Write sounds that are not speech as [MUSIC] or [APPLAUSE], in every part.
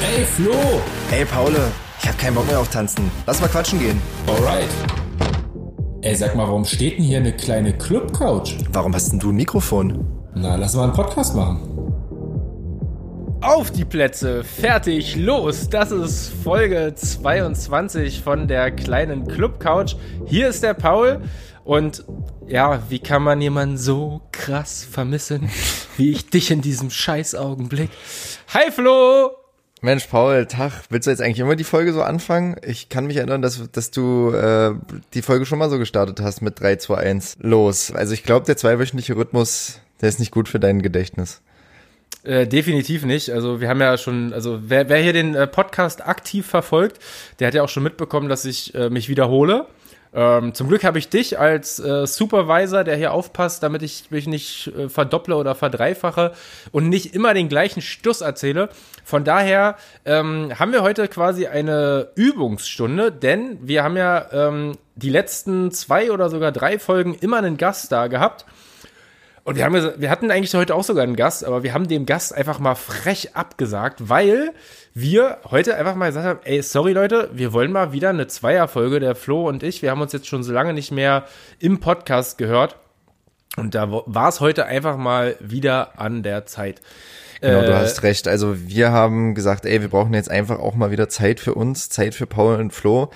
Ey, Flo! Ey, Paul, ich hab keinen Bock mehr auf Tanzen. Lass mal quatschen gehen. Alright. Ey, sag mal, warum steht denn hier eine kleine Club-Couch? Warum hast denn du ein Mikrofon? Na, lass mal einen Podcast machen. Auf die Plätze, fertig, los! Das ist Folge 22 von der kleinen Club Couch. Hier ist der Paul und ja, wie kann man jemanden so krass vermissen, [LAUGHS] wie ich dich in diesem Scheißaugenblick? Hi Flo! Mensch, Paul, Tag, willst du jetzt eigentlich immer die Folge so anfangen? Ich kann mich erinnern, dass, dass du äh, die Folge schon mal so gestartet hast mit 3, 2, 1. Los. Also ich glaube, der zweiwöchentliche Rhythmus, der ist nicht gut für dein Gedächtnis. Äh, definitiv nicht. Also wir haben ja schon, also wer, wer hier den äh, Podcast aktiv verfolgt, der hat ja auch schon mitbekommen, dass ich äh, mich wiederhole. Ähm, zum Glück habe ich dich als äh, Supervisor, der hier aufpasst, damit ich mich nicht äh, verdopple oder verdreifache und nicht immer den gleichen Stuss erzähle. Von daher ähm, haben wir heute quasi eine Übungsstunde, denn wir haben ja ähm, die letzten zwei oder sogar drei Folgen immer einen Gast da gehabt. Und wir, haben, wir hatten eigentlich heute auch sogar einen Gast, aber wir haben dem Gast einfach mal frech abgesagt, weil wir heute einfach mal gesagt haben, ey, sorry Leute, wir wollen mal wieder eine Zweierfolge, der Flo und ich. Wir haben uns jetzt schon so lange nicht mehr im Podcast gehört. Und da war es heute einfach mal wieder an der Zeit. Genau, du äh, hast recht. Also wir haben gesagt, ey, wir brauchen jetzt einfach auch mal wieder Zeit für uns, Zeit für Paul und Flo.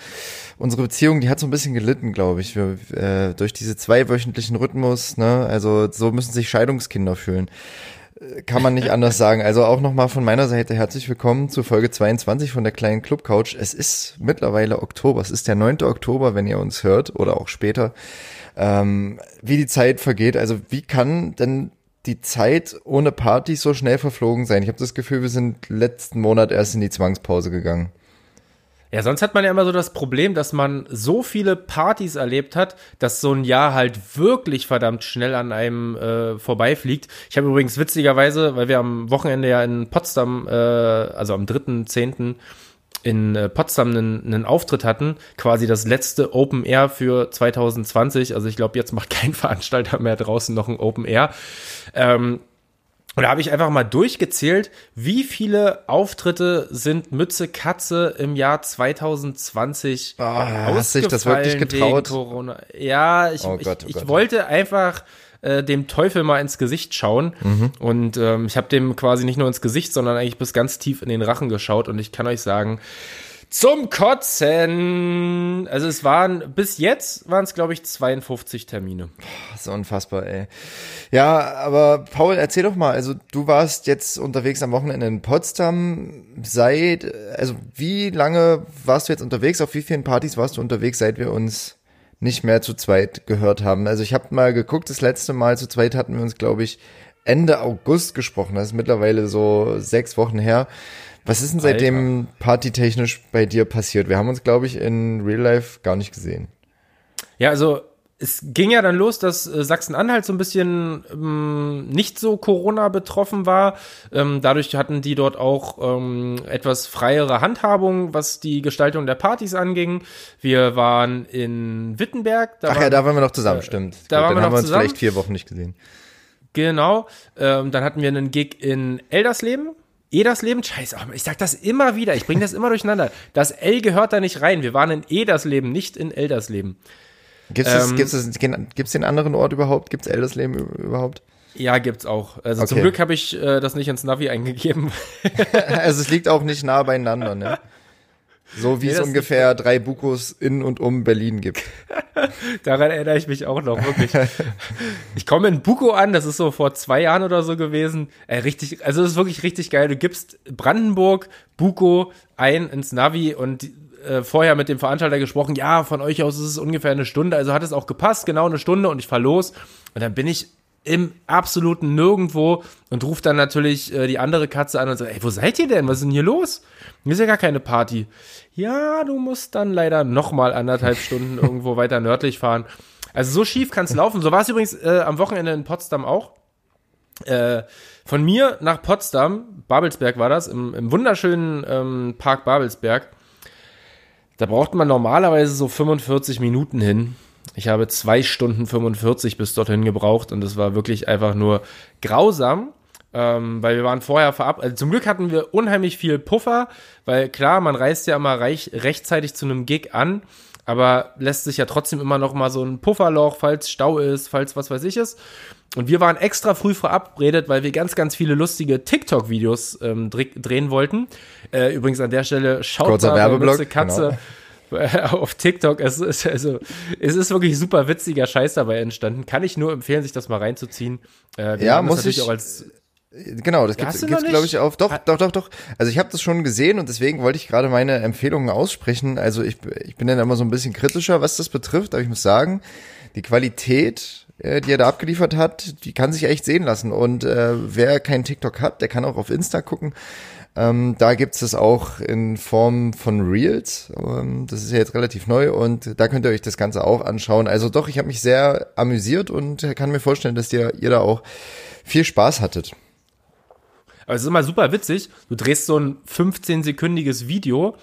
Unsere Beziehung, die hat so ein bisschen gelitten, glaube ich, wir, äh, durch diese zweiwöchentlichen Rhythmus. Ne? Also so müssen sich Scheidungskinder fühlen. Kann man nicht anders sagen. Also auch nochmal von meiner Seite herzlich willkommen zu Folge 22 von der kleinen Club Couch. Es ist mittlerweile Oktober. Es ist der 9. Oktober, wenn ihr uns hört oder auch später. Ähm, wie die Zeit vergeht. Also wie kann denn die Zeit ohne Partys so schnell verflogen sein? Ich habe das Gefühl, wir sind letzten Monat erst in die Zwangspause gegangen. Ja, sonst hat man ja immer so das Problem, dass man so viele Partys erlebt hat, dass so ein Jahr halt wirklich verdammt schnell an einem äh, vorbeifliegt. Ich habe übrigens witzigerweise, weil wir am Wochenende ja in Potsdam, äh, also am 3.10., in äh, Potsdam einen, einen Auftritt hatten, quasi das letzte Open Air für 2020. Also ich glaube, jetzt macht kein [LAUGHS] Veranstalter mehr draußen noch ein Open Air. Ähm, und da habe ich einfach mal durchgezählt, wie viele Auftritte sind Mütze Katze im Jahr 2020 oh, Hast dich das wirklich getraut? Ja, ich, oh Gott, oh ich, ich wollte einfach äh, dem Teufel mal ins Gesicht schauen. Mhm. Und ähm, ich habe dem quasi nicht nur ins Gesicht, sondern eigentlich bis ganz tief in den Rachen geschaut. Und ich kann euch sagen, zum Kotzen. Also es waren, bis jetzt waren es, glaube ich, 52 Termine. So unfassbar, ey. Ja, aber Paul, erzähl doch mal, also du warst jetzt unterwegs am Wochenende in Potsdam. Seit, also wie lange warst du jetzt unterwegs? Auf wie vielen Partys warst du unterwegs, seit wir uns nicht mehr zu zweit gehört haben? Also ich habe mal geguckt, das letzte Mal zu zweit hatten wir uns, glaube ich, Ende August gesprochen. Das ist mittlerweile so sechs Wochen her. Was ist denn seitdem partytechnisch bei dir passiert? Wir haben uns, glaube ich, in Real Life gar nicht gesehen. Ja, also es ging ja dann los, dass äh, Sachsen-Anhalt so ein bisschen ähm, nicht so Corona betroffen war. Ähm, dadurch hatten die dort auch ähm, etwas freiere Handhabung, was die Gestaltung der Partys anging. Wir waren in Wittenberg. Ach ja, da waren wir noch zusammen, äh, stimmt. Da Gut, waren dann wir haben wir uns zusammen. vielleicht vier Wochen nicht gesehen. Genau. Ähm, dann hatten wir einen Gig in Eldersleben. Edersleben, scheiße, ich sag das immer wieder, ich bringe das immer durcheinander. Das L gehört da nicht rein. Wir waren in Edersleben, nicht in Eldersleben. Gibt es ähm, gibt's, gibt's den anderen Ort überhaupt? Gibt es Eldersleben überhaupt? Ja, gibt's auch. Also okay. zum Glück habe ich äh, das nicht ins Navi eingegeben. [LAUGHS] also es liegt auch nicht nah beieinander, ne? So wie nee, es ungefähr drei Bukos in und um Berlin gibt. [LAUGHS] Daran erinnere ich mich auch noch, wirklich. [LAUGHS] Ich komme in Buko an, das ist so vor zwei Jahren oder so gewesen. Äh, richtig, also es ist wirklich richtig geil. Du gibst Brandenburg, Buko ein ins Navi und äh, vorher mit dem Veranstalter gesprochen, ja, von euch aus ist es ungefähr eine Stunde, also hat es auch gepasst, genau eine Stunde und ich fahr los. Und dann bin ich im absoluten Nirgendwo und ruft dann natürlich äh, die andere Katze an und sagt, ey, wo seid ihr denn? Was ist denn hier los? Hier ist ja gar keine Party. Ja, du musst dann leider nochmal anderthalb [LAUGHS] Stunden irgendwo weiter nördlich fahren. Also so schief kann es laufen. So war es übrigens äh, am Wochenende in Potsdam auch. Äh, von mir nach Potsdam, Babelsberg war das, im, im wunderschönen ähm, Park Babelsberg. Da braucht man normalerweise so 45 Minuten hin. Ich habe zwei Stunden 45 bis dorthin gebraucht und es war wirklich einfach nur grausam. ähm, weil wir waren vorher verab. Also zum Glück hatten wir unheimlich viel Puffer, weil klar, man reist ja immer reich, rechtzeitig zu einem Gig an, aber lässt sich ja trotzdem immer noch mal so ein Pufferloch, falls Stau ist, falls was weiß ich ist. Und wir waren extra früh verabredet, weil wir ganz, ganz viele lustige TikTok-Videos ähm, drehen wollten. Äh, übrigens an der Stelle schaut mal Katze [LAUGHS] auf TikTok. Es ist, also, es ist wirklich super witziger Scheiß dabei entstanden. Kann ich nur empfehlen, sich das mal reinzuziehen. Äh, Ja, muss ich auch als Genau, das gibt's noch glaube ich auf. Doch, doch, doch, doch. Also ich habe das schon gesehen und deswegen wollte ich gerade meine Empfehlungen aussprechen. Also ich, ich bin dann immer so ein bisschen kritischer, was das betrifft, aber ich muss sagen, die Qualität, äh, die er da abgeliefert hat, die kann sich echt sehen lassen. Und äh, wer keinen TikTok hat, der kann auch auf Insta gucken. Ähm, da gibt's es auch in Form von Reels. Ähm, das ist ja jetzt relativ neu und da könnt ihr euch das Ganze auch anschauen. Also doch, ich habe mich sehr amüsiert und kann mir vorstellen, dass ihr, ihr da auch viel Spaß hattet. Aber es ist immer super witzig. Du drehst so ein 15-sekündiges Video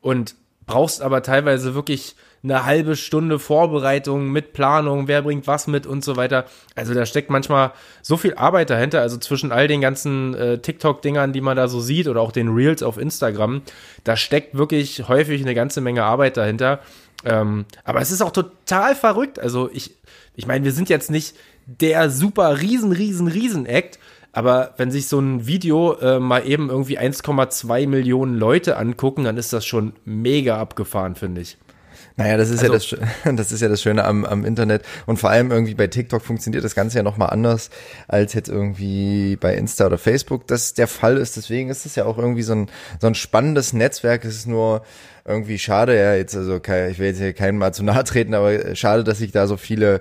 und brauchst aber teilweise wirklich eine halbe Stunde Vorbereitung mit Planung, wer bringt was mit und so weiter. Also da steckt manchmal so viel Arbeit dahinter. Also zwischen all den ganzen äh, TikTok-Dingern, die man da so sieht oder auch den Reels auf Instagram, da steckt wirklich häufig eine ganze Menge Arbeit dahinter. Ähm, aber es ist auch total verrückt. Also ich, ich meine, wir sind jetzt nicht der super riesen, riesen, riesen Act, aber wenn sich so ein Video äh, mal eben irgendwie 1,2 Millionen Leute angucken, dann ist das schon mega abgefahren, finde ich. Naja, das ist ja das, Also- [LAUGHS] das ist ja das Schöne am, am Internet. Und vor allem irgendwie bei TikTok funktioniert das Ganze ja nochmal anders, als jetzt irgendwie bei Insta oder Facebook das der Fall ist. Deswegen ist es ja auch irgendwie so ein, so ein spannendes Netzwerk. Es ist nur irgendwie schade, ja, jetzt, also ich will jetzt hier keinem mal zu nahe treten, aber schade, dass sich da so viele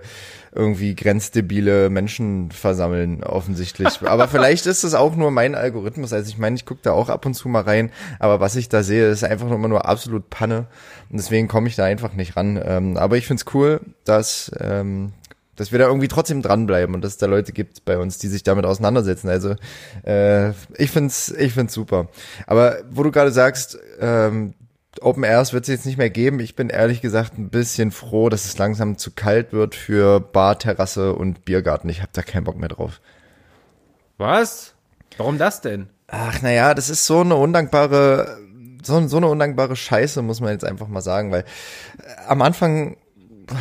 irgendwie grenzdebile Menschen versammeln, offensichtlich. [LAUGHS] Aber vielleicht ist es auch nur mein Algorithmus. Also ich meine, ich gucke da auch ab und zu mal rein, aber was ich da sehe, ist einfach immer nur absolut Panne. Und deswegen komme ich da einfach nicht ran. Ähm, aber ich find's cool, dass, ähm, dass wir da irgendwie trotzdem dranbleiben und dass es da Leute gibt bei uns, die sich damit auseinandersetzen. Also äh, ich find's, ich find's super. Aber wo du gerade sagst, ähm, Open Airs wird es jetzt nicht mehr geben. Ich bin ehrlich gesagt ein bisschen froh, dass es langsam zu kalt wird für Bar, Terrasse und Biergarten. Ich habe da keinen Bock mehr drauf. Was? Warum das denn? Ach, naja, das ist so eine undankbare, so, so eine undankbare Scheiße, muss man jetzt einfach mal sagen, weil äh, am Anfang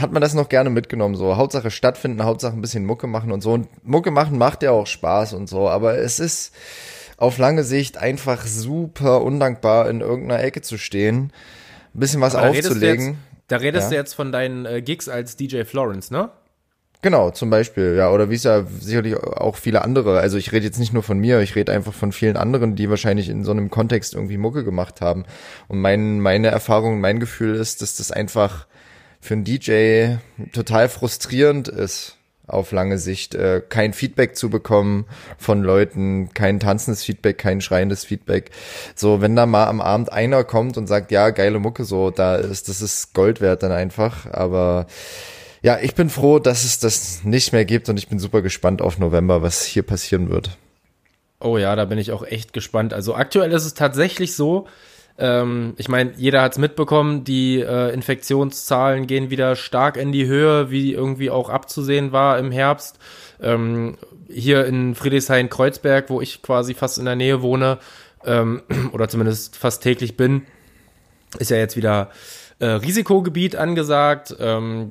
hat man das noch gerne mitgenommen, so Hauptsache stattfinden, Hauptsache ein bisschen Mucke machen und so. Und Mucke machen macht ja auch Spaß und so, aber es ist auf lange Sicht einfach super undankbar, in irgendeiner Ecke zu stehen, ein bisschen was Aber da redest du aufzulegen. Jetzt, da redest Ja. du jetzt von deinen äh, Gigs als DJ Florence, ne? Genau, zum Beispiel, ja, oder wie es ja sicherlich auch viele andere, also ich rede jetzt nicht nur von mir, ich rede einfach von vielen anderen, die wahrscheinlich in so einem Kontext irgendwie Mucke gemacht haben. Und mein, meine Erfahrung, mein Gefühl ist, dass das einfach für einen DJ total frustrierend ist, auf lange Sicht, äh, kein Feedback zu bekommen von Leuten, kein tanzendes Feedback, kein schreiendes Feedback. So, wenn da mal am Abend einer kommt und sagt, ja, geile Mucke, so, da ist, das ist Gold wert dann einfach, aber ja, ich bin froh, dass es das nicht mehr gibt und ich bin super gespannt auf November, was hier passieren wird. Oh ja, da bin ich auch echt gespannt. Also aktuell ist es tatsächlich so, ähm, ich meine, jeder hat es mitbekommen, die äh, Infektionszahlen gehen wieder stark in die Höhe, wie irgendwie auch abzusehen war im Herbst. Ähm, hier in Friedrichshain-Kreuzberg, wo ich quasi fast in der Nähe wohne, ähm, [CLEARS THROAT] oder zumindest fast täglich bin, ist ja jetzt wieder äh, Risikogebiet angesagt. Ähm,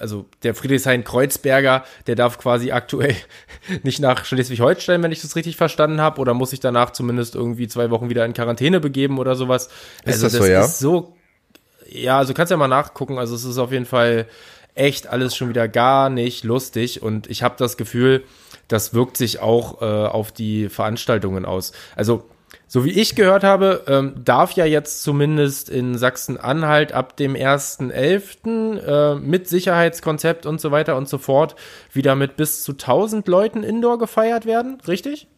also der Friedrichshain-Kreuzberger, der darf quasi aktuell [LAUGHS] nicht nach Schleswig-Holstein, wenn ich das richtig verstanden habe, oder muss sich danach zumindest irgendwie zwei Wochen wieder in Quarantäne begeben oder sowas. Ist also das so, ja? ist so, ja, also kannst ja mal nachgucken. Also es ist auf jeden Fall echt alles schon wieder gar nicht lustig und ich habe das Gefühl, das wirkt sich auch äh, auf die Veranstaltungen aus. Also so wie ich gehört habe, ähm, darf ja jetzt zumindest in Sachsen-Anhalt ab dem 1.11. Äh, mit Sicherheitskonzept und so weiter und so fort wieder mit bis zu 1000 Leuten Indoor gefeiert werden, richtig?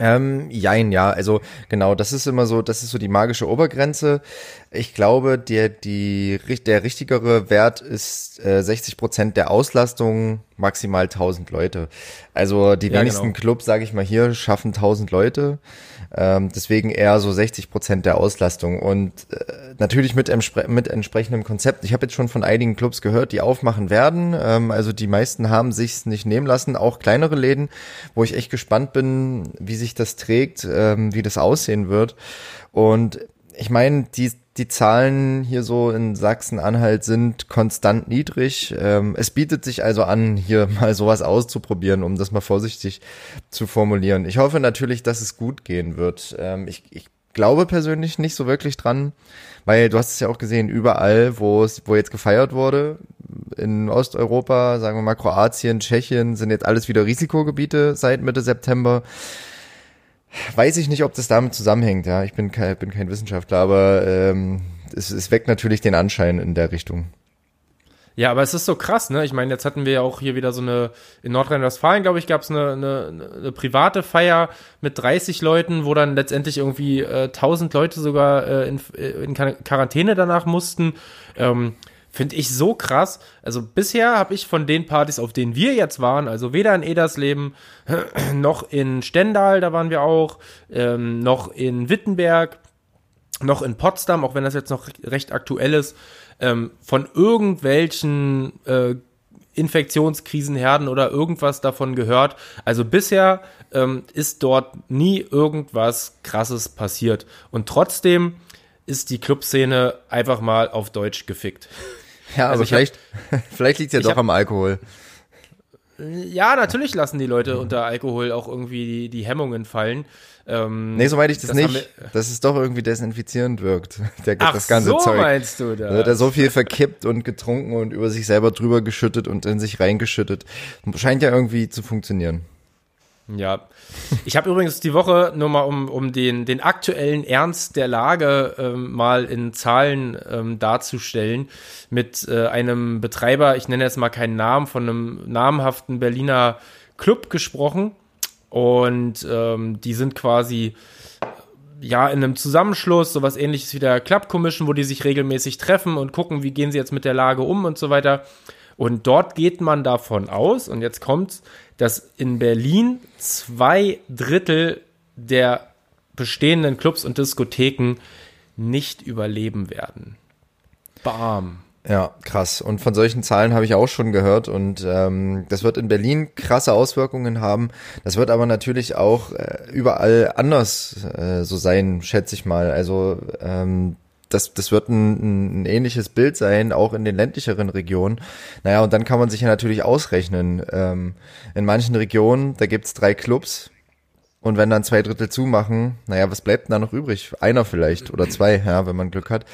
Ähm, jein, ja, also genau, das ist immer so, das ist so die magische Obergrenze. Ich glaube, der, die, der richtigere Wert ist äh, 60 Prozent der Auslastung maximal 1000 Leute. Also die Ja, wenigsten genau. Clubs, sage ich mal hier, schaffen 1000 Leute. Ähm, deswegen eher so 60 Prozent der Auslastung und äh, natürlich mit, mit entsprechendem Konzept. Ich habe jetzt schon von einigen Clubs gehört, die aufmachen werden. Ähm, also die meisten haben sich's nicht nehmen lassen, auch kleinere Läden, wo ich echt gespannt bin, wie sich das trägt, ähm, wie das aussehen wird. Und ich meine, die, die Zahlen hier so in Sachsen-Anhalt sind konstant niedrig. Ähm, es bietet sich also an, hier [LAUGHS] mal sowas auszuprobieren, um das mal vorsichtig zu formulieren. Ich hoffe natürlich, dass es gut gehen wird. Ähm, ich, ich glaube persönlich nicht so wirklich dran, weil du hast es ja auch gesehen, überall, wo es, wo jetzt gefeiert wurde, in Osteuropa, sagen wir mal Kroatien, Tschechien, sind jetzt alles wieder Risikogebiete seit Mitte September. Weiß ich nicht, ob das damit zusammenhängt, ja. Ich bin kein, bin kein Wissenschaftler, aber ähm, es, es weckt natürlich den Anschein in der Richtung. Ja, aber es ist so krass, ne? Ich meine, jetzt hatten wir ja auch hier wieder so eine, in Nordrhein-Westfalen, glaube ich, gab es eine, eine, eine private Feier mit 30 Leuten, wo dann letztendlich irgendwie äh, 1000 Leute sogar äh, in, äh, in Quar- Quarantäne danach mussten. Ähm, Finde ich so krass. Also bisher habe ich von den Partys, auf denen wir jetzt waren, also weder in Edersleben [CLEARS THROAT] noch in Stendal, da waren wir auch, ähm, noch in Wittenberg, noch in Potsdam, auch wenn das jetzt noch recht aktuell ist, ähm, von irgendwelchen äh, Infektionskrisenherden oder irgendwas davon gehört. Also bisher ähm, ist dort nie irgendwas Krasses passiert. Und trotzdem ist die Clubszene einfach mal auf Deutsch gefickt. Ja, Also aber hab- vielleicht, [LAUGHS] vielleicht liegt ja ich doch hab- am Alkohol. Ja, natürlich lassen die Leute unter Alkohol auch irgendwie die, die Hemmungen fallen. Ähm, Nee, so meine ich das, Das nicht, dass es doch irgendwie desinfizierend wirkt, [LAUGHS] der, Ach, das ganze so Zeug. meinst du Da wird er das? so viel [LAUGHS] verkippt und getrunken und über sich selber drüber geschüttet und in sich reingeschüttet. Scheint ja irgendwie zu funktionieren. Ja. Ich habe übrigens die Woche nur mal, um, um den, den aktuellen Ernst der Lage ähm, mal in Zahlen ähm, darzustellen, mit äh, einem Betreiber, ich nenne jetzt mal keinen Namen, von einem namhaften Berliner Club gesprochen. Und ähm, die sind quasi ja, in einem Zusammenschluss, sowas ähnliches wie der Club Commission, wo die sich regelmäßig treffen und gucken, wie gehen sie jetzt mit der Lage um und so weiter. Und dort geht man davon aus, und jetzt kommt's, dass in Berlin zwei Drittel der bestehenden Clubs und Diskotheken nicht überleben werden. Bam. Ja, krass. Und von solchen Zahlen habe ich auch schon gehört. Und ähm, das wird in Berlin krasse Auswirkungen haben. Das wird aber natürlich auch äh, überall anders äh, so sein, schätze ich mal. Also ähm, das, das wird ein, ein ähnliches Bild sein, auch in den ländlicheren Regionen. Naja, und dann kann man sich ja natürlich ausrechnen. Ähm, in manchen Regionen, da gibt's drei Clubs, und wenn dann zwei Drittel zumachen, naja, was bleibt denn da noch übrig? Einer vielleicht oder zwei, ja, wenn man Glück hat.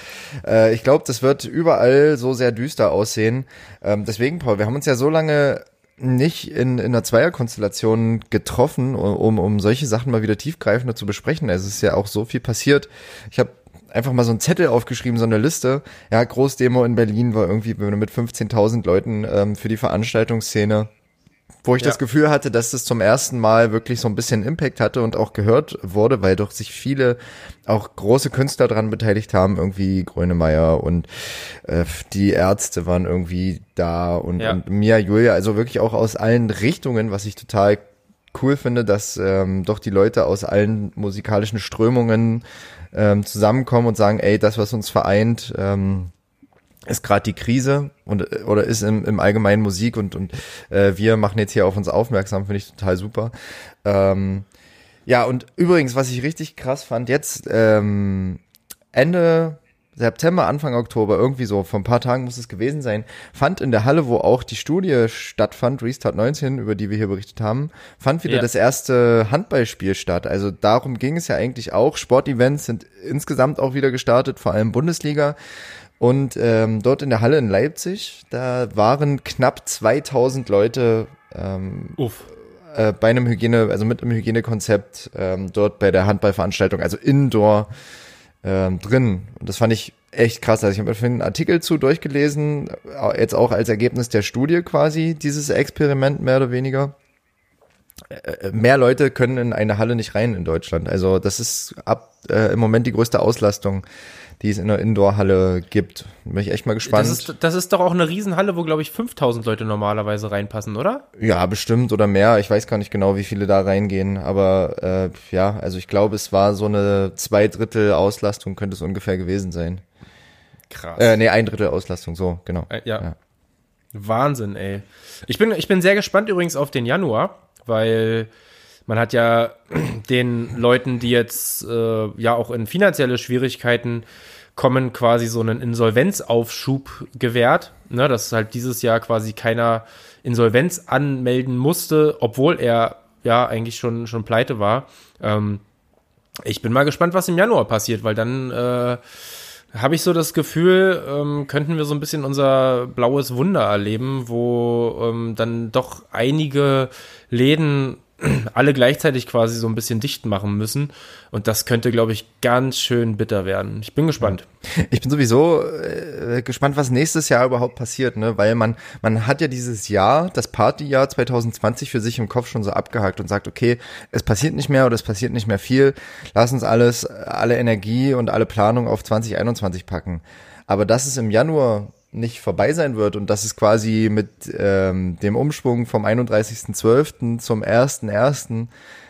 Äh, ich glaube, das wird überall so sehr düster aussehen. Ähm, deswegen, Paul, wir haben uns ja so lange nicht in, in einer Zweierkonstellation getroffen, um, um solche Sachen mal wieder tiefgreifender zu besprechen. Es ist ja auch so viel passiert. Ich habe einfach mal so einen Zettel aufgeschrieben, so eine Liste. Ja, Großdemo in Berlin war irgendwie mit 15.000 Leuten ähm, für die Veranstaltungsszene wo ich Ja. das Gefühl hatte, dass das zum ersten Mal wirklich so ein bisschen Impact hatte und auch gehört wurde, weil doch sich viele auch große Künstler dran beteiligt haben, irgendwie Grönemeyer und äh, die Ärzte waren irgendwie da und, Ja. und Mia Julia, also wirklich auch aus allen Richtungen, was ich total cool finde, dass ähm, doch die Leute aus allen musikalischen Strömungen ähm, zusammenkommen und sagen, ey, das, was uns vereint, ähm, ist gerade die Krise und oder ist im, im allgemeinen Musik und und äh, wir machen jetzt hier auf uns aufmerksam, finde ich total super. Ähm, ja und übrigens, was ich richtig krass fand, jetzt ähm, Ende September, Anfang Oktober, irgendwie so, vor ein paar Tagen muss es gewesen sein, fand in der Halle, wo auch die Studie stattfand, Restart 19, über die wir hier berichtet haben, fand wieder Ja. das erste Handballspiel statt. Also darum ging es ja eigentlich auch. Sportevents sind insgesamt auch wieder gestartet, vor allem Bundesliga. Und ähm, dort in der Halle in Leipzig, da waren knapp 2000 Leute ähm, Uff. äh, bei einem Hygiene, also mit einem Hygienekonzept ähm, dort bei der Handballveranstaltung, also Indoor ähm, drin. Und das fand ich echt krass. Also ich habe mir einen Artikel zu durchgelesen, äh, jetzt auch als Ergebnis der Studie quasi, dieses Experiment mehr oder weniger. äh, mehr Leute können in eine Halle nicht rein in Deutschland. Also das ist ab äh, im Moment die größte Auslastung, die es in der Indoor-Halle gibt. Bin ich echt mal gespannt. Das ist, das ist doch auch eine Riesenhalle, wo, glaube ich, 5000 Leute normalerweise reinpassen, oder? Ja, bestimmt oder mehr. Ich weiß gar nicht genau, wie viele da reingehen. Aber äh, ja, also ich glaube, es war so eine zwei Drittel Auslastung, könnte es ungefähr gewesen sein. Krass. Äh, nee, ein Drittel Auslastung, so, genau. Äh, ja. ja. Wahnsinn, ey. Ich bin, ich bin sehr gespannt übrigens auf den Januar, weil man hat ja [CLEARS THROAT] den Leuten, die jetzt äh, ja auch in finanzielle Schwierigkeiten kommen, quasi so einen Insolvenzaufschub gewährt. Ne, dass halt dieses Jahr quasi keiner Insolvenz anmelden musste, obwohl er ja eigentlich schon, schon pleite war. Ähm, ich bin mal gespannt, was im Januar passiert, weil dann äh, habe ich so das Gefühl, ähm, könnten wir so ein bisschen unser blaues Wunder erleben, wo ähm, dann doch einige Läden [CLEARS THROAT] alle gleichzeitig quasi so ein bisschen dicht machen müssen. Und das könnte, glaube ich, ganz schön bitter werden. Ich bin gespannt. [LAUGHS] Ich bin sowieso äh, gespannt, was nächstes Jahr überhaupt passiert, ne? Weil man, man hat ja dieses Jahr, das Partyjahr 2020 für sich im Kopf schon so abgehakt und sagt, okay, es passiert nicht mehr oder es passiert nicht mehr viel. Lass uns alles, alle Energie und alle Planung auf 2021 packen. Aber dass es im Januar nicht vorbei sein wird und dass es quasi mit ähm, dem Umschwung vom 31.12. zum 1.1.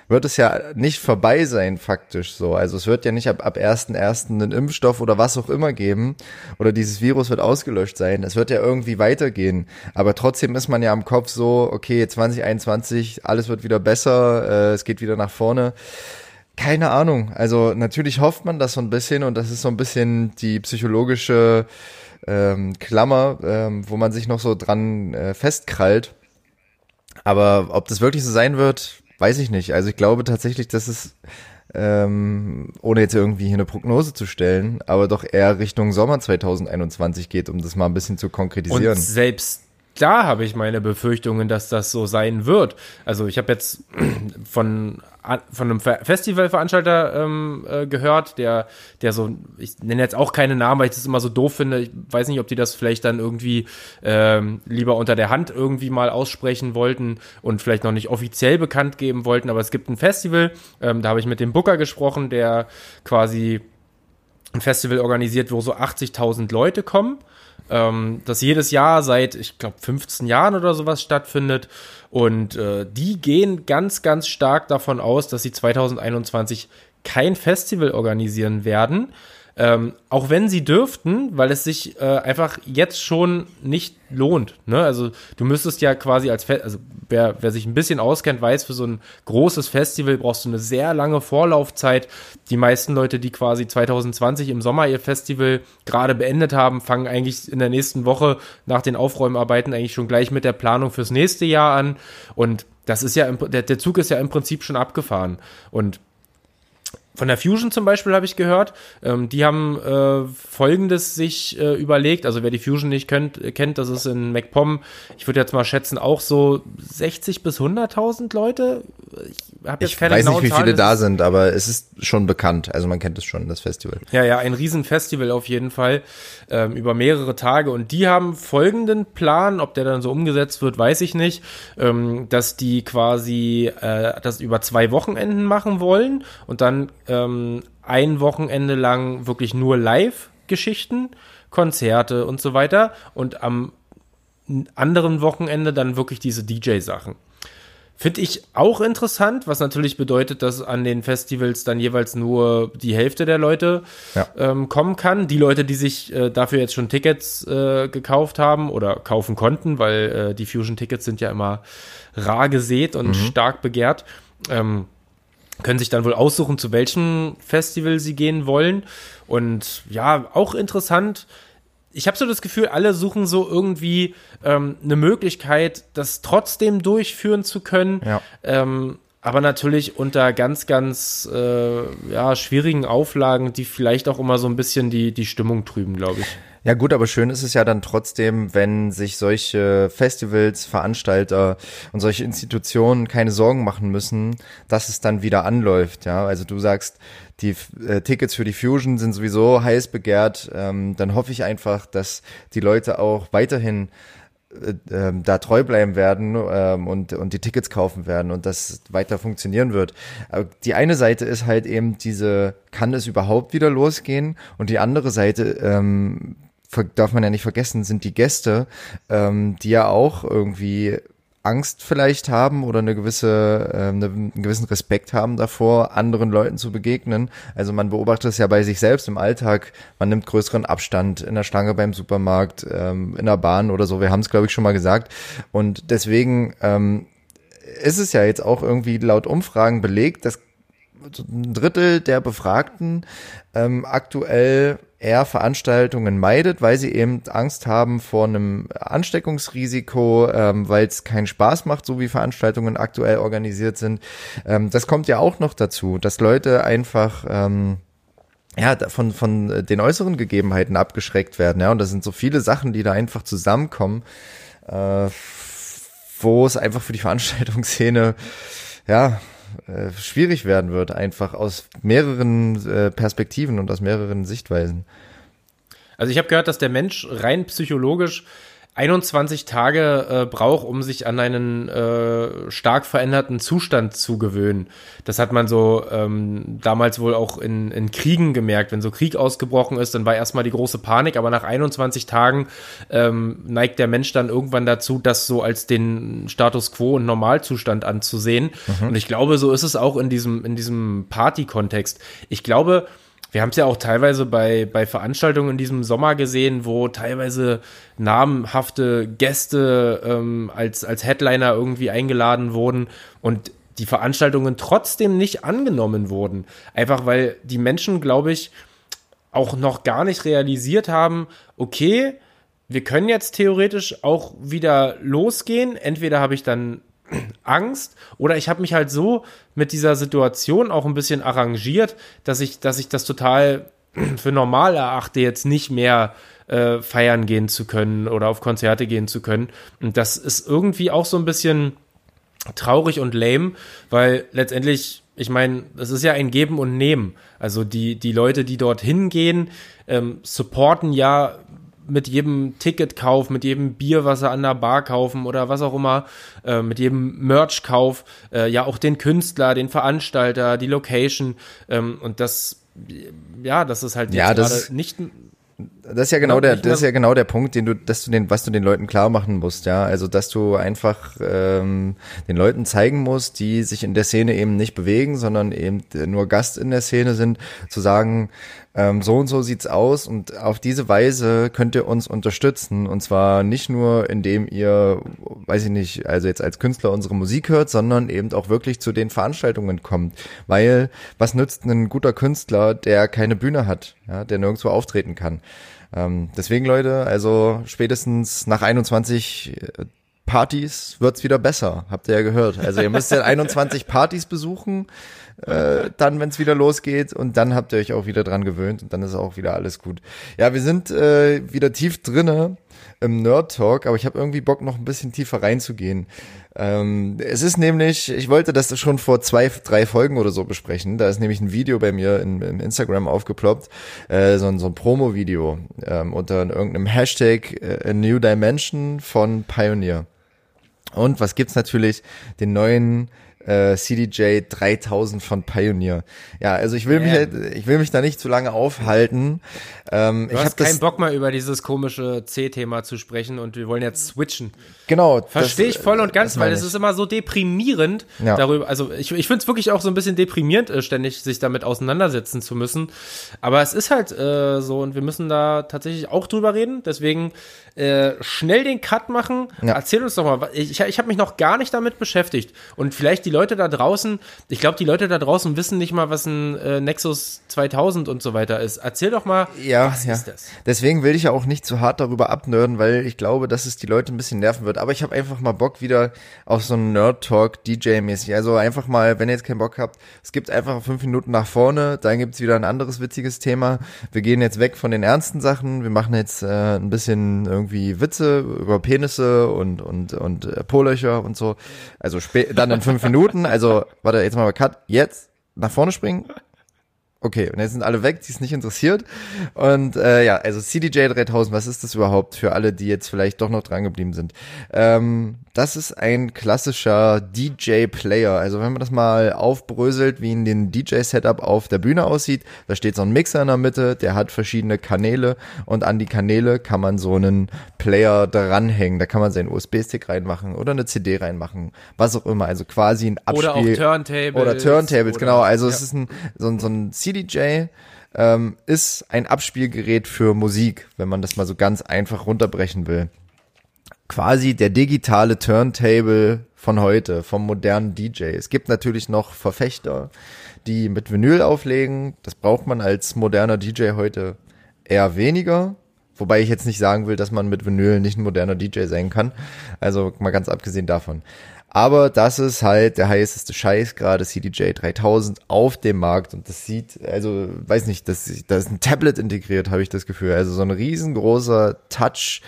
wird es ja nicht vorbei sein, faktisch so. Also es wird ja nicht ab, ab 1.1. einen Impfstoff oder was auch immer geben oder dieses Virus wird ausgelöscht sein. Es wird ja irgendwie weitergehen. Aber trotzdem ist man ja am Kopf so, okay, 2021, alles wird wieder besser, äh, es geht wieder nach vorne. Keine Ahnung. Also natürlich hofft man das so ein bisschen und das ist so ein bisschen die psychologische ähm, Klammer, ähm, wo man sich noch so dran äh, festkrallt. Aber ob das wirklich so sein wird, weiß ich nicht. Also ich glaube tatsächlich, dass es, ähm, ohne jetzt irgendwie hier eine Prognose zu stellen, aber doch eher Richtung Sommer 2021 geht, um das mal ein bisschen zu konkretisieren. Und selbst da habe ich meine Befürchtungen, dass das so sein wird. Also ich habe jetzt [CLEARS THROAT] von von einem Festivalveranstalter ähm, äh, gehört, der, der so, ich nenne jetzt auch keine Namen, weil ich das immer so doof finde. Ich weiß nicht, ob die das vielleicht dann irgendwie ähm, lieber unter der Hand irgendwie mal aussprechen wollten und vielleicht noch nicht offiziell bekannt geben wollten. Aber es gibt ein Festival, ähm, da habe ich mit dem Booker gesprochen, der quasi ein Festival organisiert, wo so 80.000 Leute kommen ähm, das jedes Jahr seit, ich glaube, 15 Jahren oder sowas stattfindet. Und äh, die gehen ganz, ganz stark davon aus, dass sie 2021 kein Festival organisieren werden. Ähm, auch wenn sie dürften, weil es sich äh, einfach jetzt schon nicht lohnt. Ne? Also du müsstest ja quasi als, Fe also wer, wer sich ein bisschen auskennt, weiß, für so ein großes Festival brauchst du eine sehr lange Vorlaufzeit. Die meisten Leute, die quasi 2020 im Sommer ihr Festival gerade beendet haben, fangen eigentlich in der nächsten Woche nach den Aufräumarbeiten eigentlich schon gleich mit der Planung fürs nächste Jahr an. Und das ist ja, der, der Zug ist ja im Prinzip schon abgefahren. Und von der Fusion zum Beispiel habe ich gehört. Ähm, die haben äh, Folgendes sich äh, überlegt. Also wer die Fusion nicht kennt, kennt, das ist in MacPom. Ich würde jetzt mal schätzen, auch so 60 bis 100.000 Leute. Ich habe jetzt ich keine weiß nicht, wie viele da sind, aber es ist schon bekannt. Also man kennt es schon, das Festival. Ja, ja, ein Riesenfestival auf jeden Fall ähm, über mehrere Tage. Und die haben folgenden Plan, ob der dann so umgesetzt wird, weiß ich nicht, ähm, dass die quasi äh, das über zwei Wochenenden machen wollen und dann ähm, ein Wochenende lang wirklich nur Live-Geschichten, Konzerte und so weiter und am anderen Wochenende dann wirklich diese DJ-Sachen. Finde ich auch interessant, was natürlich bedeutet, dass an den Festivals dann jeweils nur die Hälfte der Leute ja. ähm, kommen kann. Die Leute, die sich äh, dafür jetzt schon Tickets äh, gekauft haben oder kaufen konnten, weil äh, die Fusion-Tickets sind ja immer rar gesät und mhm. stark begehrt. Ähm, können sich dann wohl aussuchen, zu welchem Festival sie gehen wollen. Und ja, auch interessant. Ich habe so das Gefühl, alle suchen so irgendwie ähm, eine Möglichkeit, das trotzdem durchführen zu können. Ja. Ähm, aber natürlich unter ganz, ganz äh, ja, schwierigen Auflagen, die vielleicht auch immer so ein bisschen die, die Stimmung trüben, glaube ich. Ja gut, aber schön ist es ja dann trotzdem, wenn sich solche Festivals, Veranstalter und solche Institutionen keine Sorgen machen müssen, dass es dann wieder anläuft. Ja, also du sagst, die äh, Tickets für die Fusion sind sowieso heiß begehrt. Ähm, dann hoffe ich einfach, dass die Leute auch weiterhin äh, ähm, da treu bleiben werden ähm, und, und die Tickets kaufen werden und das weiter funktionieren wird. Die eine Seite ist halt eben diese, kann es überhaupt wieder losgehen? Und die andere Seite, ähm, darf man ja nicht vergessen, sind die Gäste, ähm, die ja auch irgendwie Angst vielleicht haben oder eine gewisse, äh, eine, einen gewissen Respekt haben davor, anderen Leuten zu begegnen. Also man beobachtet es ja bei sich selbst im Alltag. Man nimmt größeren Abstand in der Schlange beim Supermarkt, ähm, in der Bahn oder so. Wir haben es, glaube ich, schon mal gesagt. Und deswegen ähm, ist es ja jetzt auch irgendwie laut Umfragen belegt, dass ein Drittel der Befragten ähm, aktuell eher Veranstaltungen meidet, weil sie eben Angst haben vor einem Ansteckungsrisiko, ähm, weil es keinen Spaß macht, so wie Veranstaltungen aktuell organisiert sind. Ähm, das kommt ja auch noch dazu, dass Leute einfach ähm, ja, von, von den äußeren Gegebenheiten abgeschreckt werden, ja, und das sind so viele Sachen, die da einfach zusammenkommen, äh, wo es einfach für die Veranstaltungsszene, ja, äh, schwierig werden wird, einfach aus mehreren äh, Perspektiven und aus mehreren Sichtweisen. Also ich habe gehört, dass der Mensch rein psychologisch 21 Tage äh, braucht, um sich an einen äh, stark veränderten Zustand zu gewöhnen. Das hat man so ähm, damals wohl auch in, in Kriegen gemerkt. Wenn so Krieg ausgebrochen ist, dann war erstmal die große Panik, aber nach 21 Tagen ähm, neigt der Mensch dann irgendwann dazu, das so als den Status quo und Normalzustand anzusehen. Mhm. Und ich glaube, so ist es auch in diesem, in diesem Party-Kontext. Ich glaube, wir haben es ja auch teilweise bei, bei Veranstaltungen in diesem Sommer gesehen, wo teilweise namhafte Gäste ähm, als, als Headliner irgendwie eingeladen wurden und die Veranstaltungen trotzdem nicht angenommen wurden. Einfach weil die Menschen, glaube ich, auch noch gar nicht realisiert haben, okay, wir können jetzt theoretisch auch wieder losgehen. Entweder habe ich dann Angst oder ich habe mich halt so mit dieser Situation auch ein bisschen arrangiert, dass ich, dass ich das total für normal erachte, jetzt nicht mehr äh, feiern gehen zu können oder auf Konzerte gehen zu können. Und das ist irgendwie auch so ein bisschen traurig und lame, weil letztendlich, ich meine, das ist ja ein Geben und Nehmen. Also die, die Leute, die dort hingehen, ähm, supporten ja mit jedem Ticketkauf, mit jedem Bier, was sie an der Bar kaufen oder was auch immer, äh, mit jedem Merchkauf, äh, ja auch den Künstler, den Veranstalter, die Location ähm, und das, ja, das ist halt ja, das nicht das ist ja genau der, das ist ja genau der Punkt, den du, dass du den, was du den Leuten klar machen musst, ja. Also dass du einfach ähm, den Leuten zeigen musst, die sich in der Szene eben nicht bewegen, sondern eben nur Gast in der Szene sind, zu sagen, ähm, so und so sieht's aus und auf diese Weise könnt ihr uns unterstützen und zwar nicht nur indem ihr, weiß ich nicht, also jetzt als Künstler unsere Musik hört, sondern eben auch wirklich zu den Veranstaltungen kommt, weil was nützt ein guter Künstler, der keine Bühne hat, ja, der nirgendwo auftreten kann. Ähm, deswegen Leute, also spätestens nach 21 äh, Partys wird's wieder besser, habt ihr ja gehört. Also ihr müsst ja [LAUGHS] 21 Partys besuchen äh, dann, wenn es wieder losgeht. Und dann habt ihr euch auch wieder dran gewöhnt und dann ist auch wieder alles gut. Ja, wir sind äh, wieder tief drinne im Nerd Talk, aber ich habe irgendwie Bock, noch ein bisschen tiefer reinzugehen. Ähm, es ist nämlich, ich wollte das schon vor zwei, drei Folgen oder so besprechen. Da ist nämlich ein Video bei mir in, in Instagram aufgeploppt, äh, so, ein, so ein Promo-Video ähm, unter irgendeinem Hashtag äh, New Dimension von Pioneer. Und was gibt's natürlich? Den neuen äh, CDJ 3000 von Pioneer. Ja, also ich will yeah. mich, halt, ich will mich da nicht zu lange aufhalten. Ähm, du ich hast keinen Bock mal über dieses komische C-Thema zu sprechen und wir wollen jetzt switchen. Genau. Verstehe ich voll und ganz, weil es ist immer so deprimierend ja. darüber. Also ich, ich finde es wirklich auch so ein bisschen deprimierend, äh, ständig sich damit auseinandersetzen zu müssen. Aber es ist halt äh, so und wir müssen da tatsächlich auch drüber reden. Deswegen äh, schnell den Cut machen. Ja. Erzähl uns doch mal. Ich, ich habe mich noch gar nicht damit beschäftigt. Und vielleicht die Leute da draußen, ich glaube, die Leute da draußen wissen nicht mal, was ein äh, Nexus 2000 und so weiter ist. Erzähl doch mal, ja, was ja. ist das? Deswegen will ich ja auch nicht zu hart darüber abnörden, weil ich glaube, dass es die Leute ein bisschen nerven wird. Aber ich habe einfach mal Bock wieder auf so einen Nerd-Talk DJ-mäßig. Also einfach mal, wenn ihr jetzt keinen Bock habt, es gibt einfach fünf Minuten nach vorne, dann gibt's wieder ein anderes witziges Thema. Wir gehen jetzt weg von den ernsten Sachen. Wir machen jetzt äh, ein bisschen irgendwie Witze über Penisse und und und äh, und so. Also dann in fünf Minuten. Also warte, jetzt mal Cut. Jetzt nach vorne springen. Okay, und jetzt sind alle weg, die es nicht interessiert. Und äh, ja, also CDJ 3000, was ist das überhaupt für alle, die jetzt vielleicht doch noch dran geblieben sind? Ähm, das ist ein klassischer DJ-Player. Also wenn man das mal aufbröselt, wie in den DJ-Setup auf der Bühne aussieht, da steht so ein Mixer in der Mitte, der hat verschiedene Kanäle und an die Kanäle kann man so einen Player dranhängen. Da kann man seinen USB-Stick reinmachen oder eine CD reinmachen, was auch immer. Also quasi ein Abspiel. Oder auch Turntables. Oder Turntables, genau. Also ja. es ist ein, so, ein so ein CDJ ähm, ist ein Abspielgerät für Musik, wenn man das mal so ganz einfach runterbrechen will. Quasi der digitale Turntable von heute, vom modernen DJ. Es gibt natürlich noch Verfechter, die mit Vinyl auflegen. Das braucht man als moderner DJ heute eher weniger. Wobei ich jetzt nicht sagen will, dass man mit Vinyl nicht ein moderner DJ sein kann. Also mal ganz abgesehen davon. Aber das ist halt der heißeste Scheiß, gerade CDJ 3000 auf dem Markt. Und das sieht, also weiß nicht, das, da ist ein Tablet integriert, habe ich das Gefühl. Also so ein riesengroßer Touch.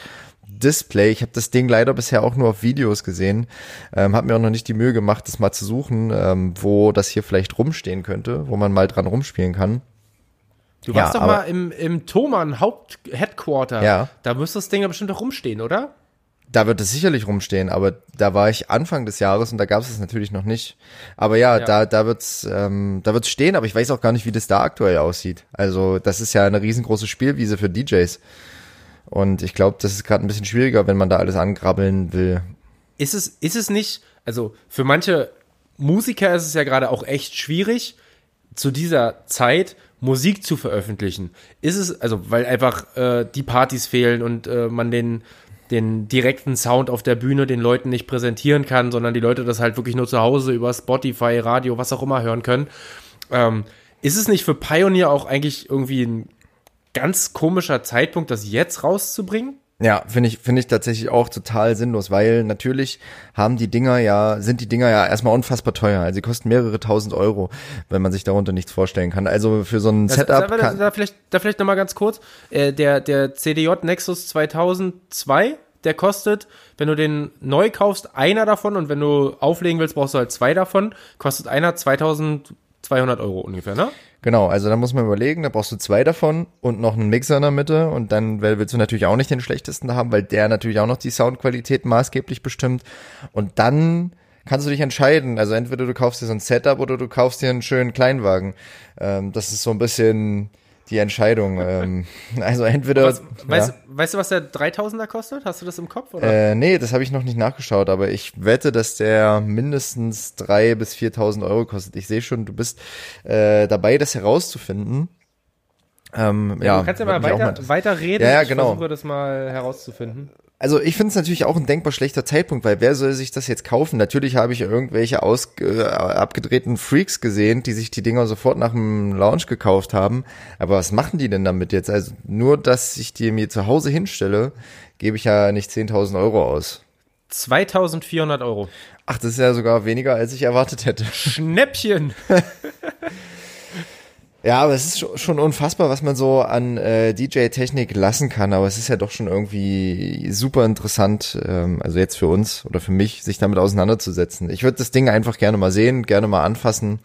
Display. Ich habe das Ding leider bisher auch nur auf Videos gesehen. Ähm, habe mir auch noch nicht die Mühe gemacht, das mal zu suchen, ähm, wo das hier vielleicht rumstehen könnte, wo man mal dran rumspielen kann. Du warst ja, doch mal im, im Thomann Haupt-Headquarter. Ja. Da müsste das Ding ja bestimmt auch rumstehen, oder? Da wird es sicherlich rumstehen, aber da war ich Anfang des Jahres und da gab es es natürlich noch nicht. Aber ja, ja. da da wird's ähm, da wird's stehen, aber ich weiß auch gar nicht, wie das da aktuell aussieht. Also das ist ja eine riesengroße Spielwiese für DJs und ich glaube, das ist gerade ein bisschen schwieriger, wenn man da alles angrabbeln will. Ist es ist es nicht? Also für manche Musiker ist es ja gerade auch echt schwierig zu dieser Zeit Musik zu veröffentlichen. Ist es also, weil einfach äh, die Partys fehlen und äh, man den den direkten Sound auf der Bühne den Leuten nicht präsentieren kann, sondern die Leute das halt wirklich nur zu Hause über Spotify, Radio, was auch immer hören können. Ähm, ist es nicht für Pioneer auch eigentlich irgendwie ein ganz komischer Zeitpunkt, das jetzt rauszubringen? Ja, finde ich, finde ich tatsächlich auch total sinnlos, weil natürlich haben die Dinger ja, sind die Dinger ja erstmal unfassbar teuer. Also sie kosten mehrere tausend Euro, wenn man sich darunter nichts vorstellen kann. Also für so ein das, Setup. Da, da, vielleicht, da vielleicht nochmal ganz kurz. Äh, der, der CDJ Nexus 2002, der kostet, wenn du den neu kaufst, einer davon und wenn du auflegen willst, brauchst du halt zwei davon, kostet einer 2200 Euro ungefähr, ne? Genau, also da muss man überlegen, da brauchst du zwei davon und noch einen Mixer in der Mitte und dann willst du natürlich auch nicht den schlechtesten haben, weil der natürlich auch noch die Soundqualität maßgeblich bestimmt. Und dann kannst du dich entscheiden. Also entweder du kaufst dir so ein Setup oder du kaufst dir einen schönen Kleinwagen. Ähm, das ist so ein bisschen die Entscheidung. [LAUGHS] ähm, also entweder. Was, weißt, ja. weißt, du, was der 3000er kostet? Hast du das im Kopf? Oder? Äh, nee, das habe ich noch nicht nachgeschaut, aber ich wette, dass der mindestens 3.000 bis 4.000 Euro kostet. Ich sehe schon, du bist äh, dabei, das herauszufinden. Ähm, ja, ja, du kannst ja mal weiter, weiter reden. Ja, ja, genau. Ich versuche das mal herauszufinden also ich finde es natürlich auch ein denkbar schlechter Zeitpunkt, weil wer soll sich das jetzt kaufen? Natürlich habe ich irgendwelche aus, äh, abgedrehten Freaks gesehen, die sich die Dinger sofort nach dem Launch gekauft haben. Aber was machen die denn damit jetzt? Also nur, dass ich die mir zu Hause hinstelle, gebe ich ja nicht 10.000 Euro aus. 2400 Euro. Ach, das ist ja sogar weniger, als ich erwartet hätte. Schnäppchen! [LAUGHS] Ja, aber es ist schon unfassbar, was man so an äh, DJ-Technik lassen kann. Aber es ist ja doch schon irgendwie super interessant, ähm, also jetzt für uns oder für mich, sich damit auseinanderzusetzen. Ich würde das Ding einfach gerne mal sehen, gerne mal anfassen.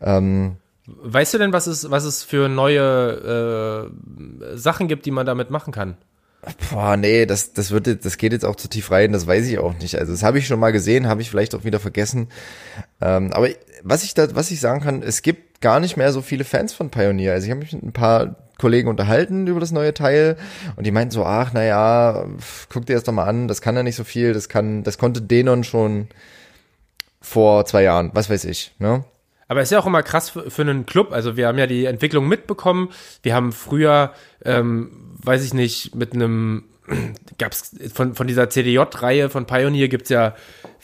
Ähm, weißt du denn, was es, was es für neue äh, Sachen gibt, die man damit machen kann? Boah, nee, das, das wird, das geht jetzt auch zu tief rein, das weiß ich auch nicht. Also das habe ich schon mal gesehen, habe ich vielleicht auch wieder vergessen. Ähm, aber was ich da, was ich sagen kann, es gibt gar nicht mehr so viele Fans von Pioneer. Also ich habe mich mit ein paar Kollegen unterhalten über das neue Teil und die meinten so, ach, na ja, guck dir das doch mal an, das kann ja nicht so viel, das kann, das konnte Denon schon vor zwei Jahren, was weiß ich, ne? Aber es ist ja auch immer krass für, für einen Club. Also wir haben ja die Entwicklung mitbekommen. Wir haben früher, ähm, weiß ich nicht, mit einem [CLEARS THROAT] gab's von, von dieser CDJ-Reihe von Pioneer gibt's ja,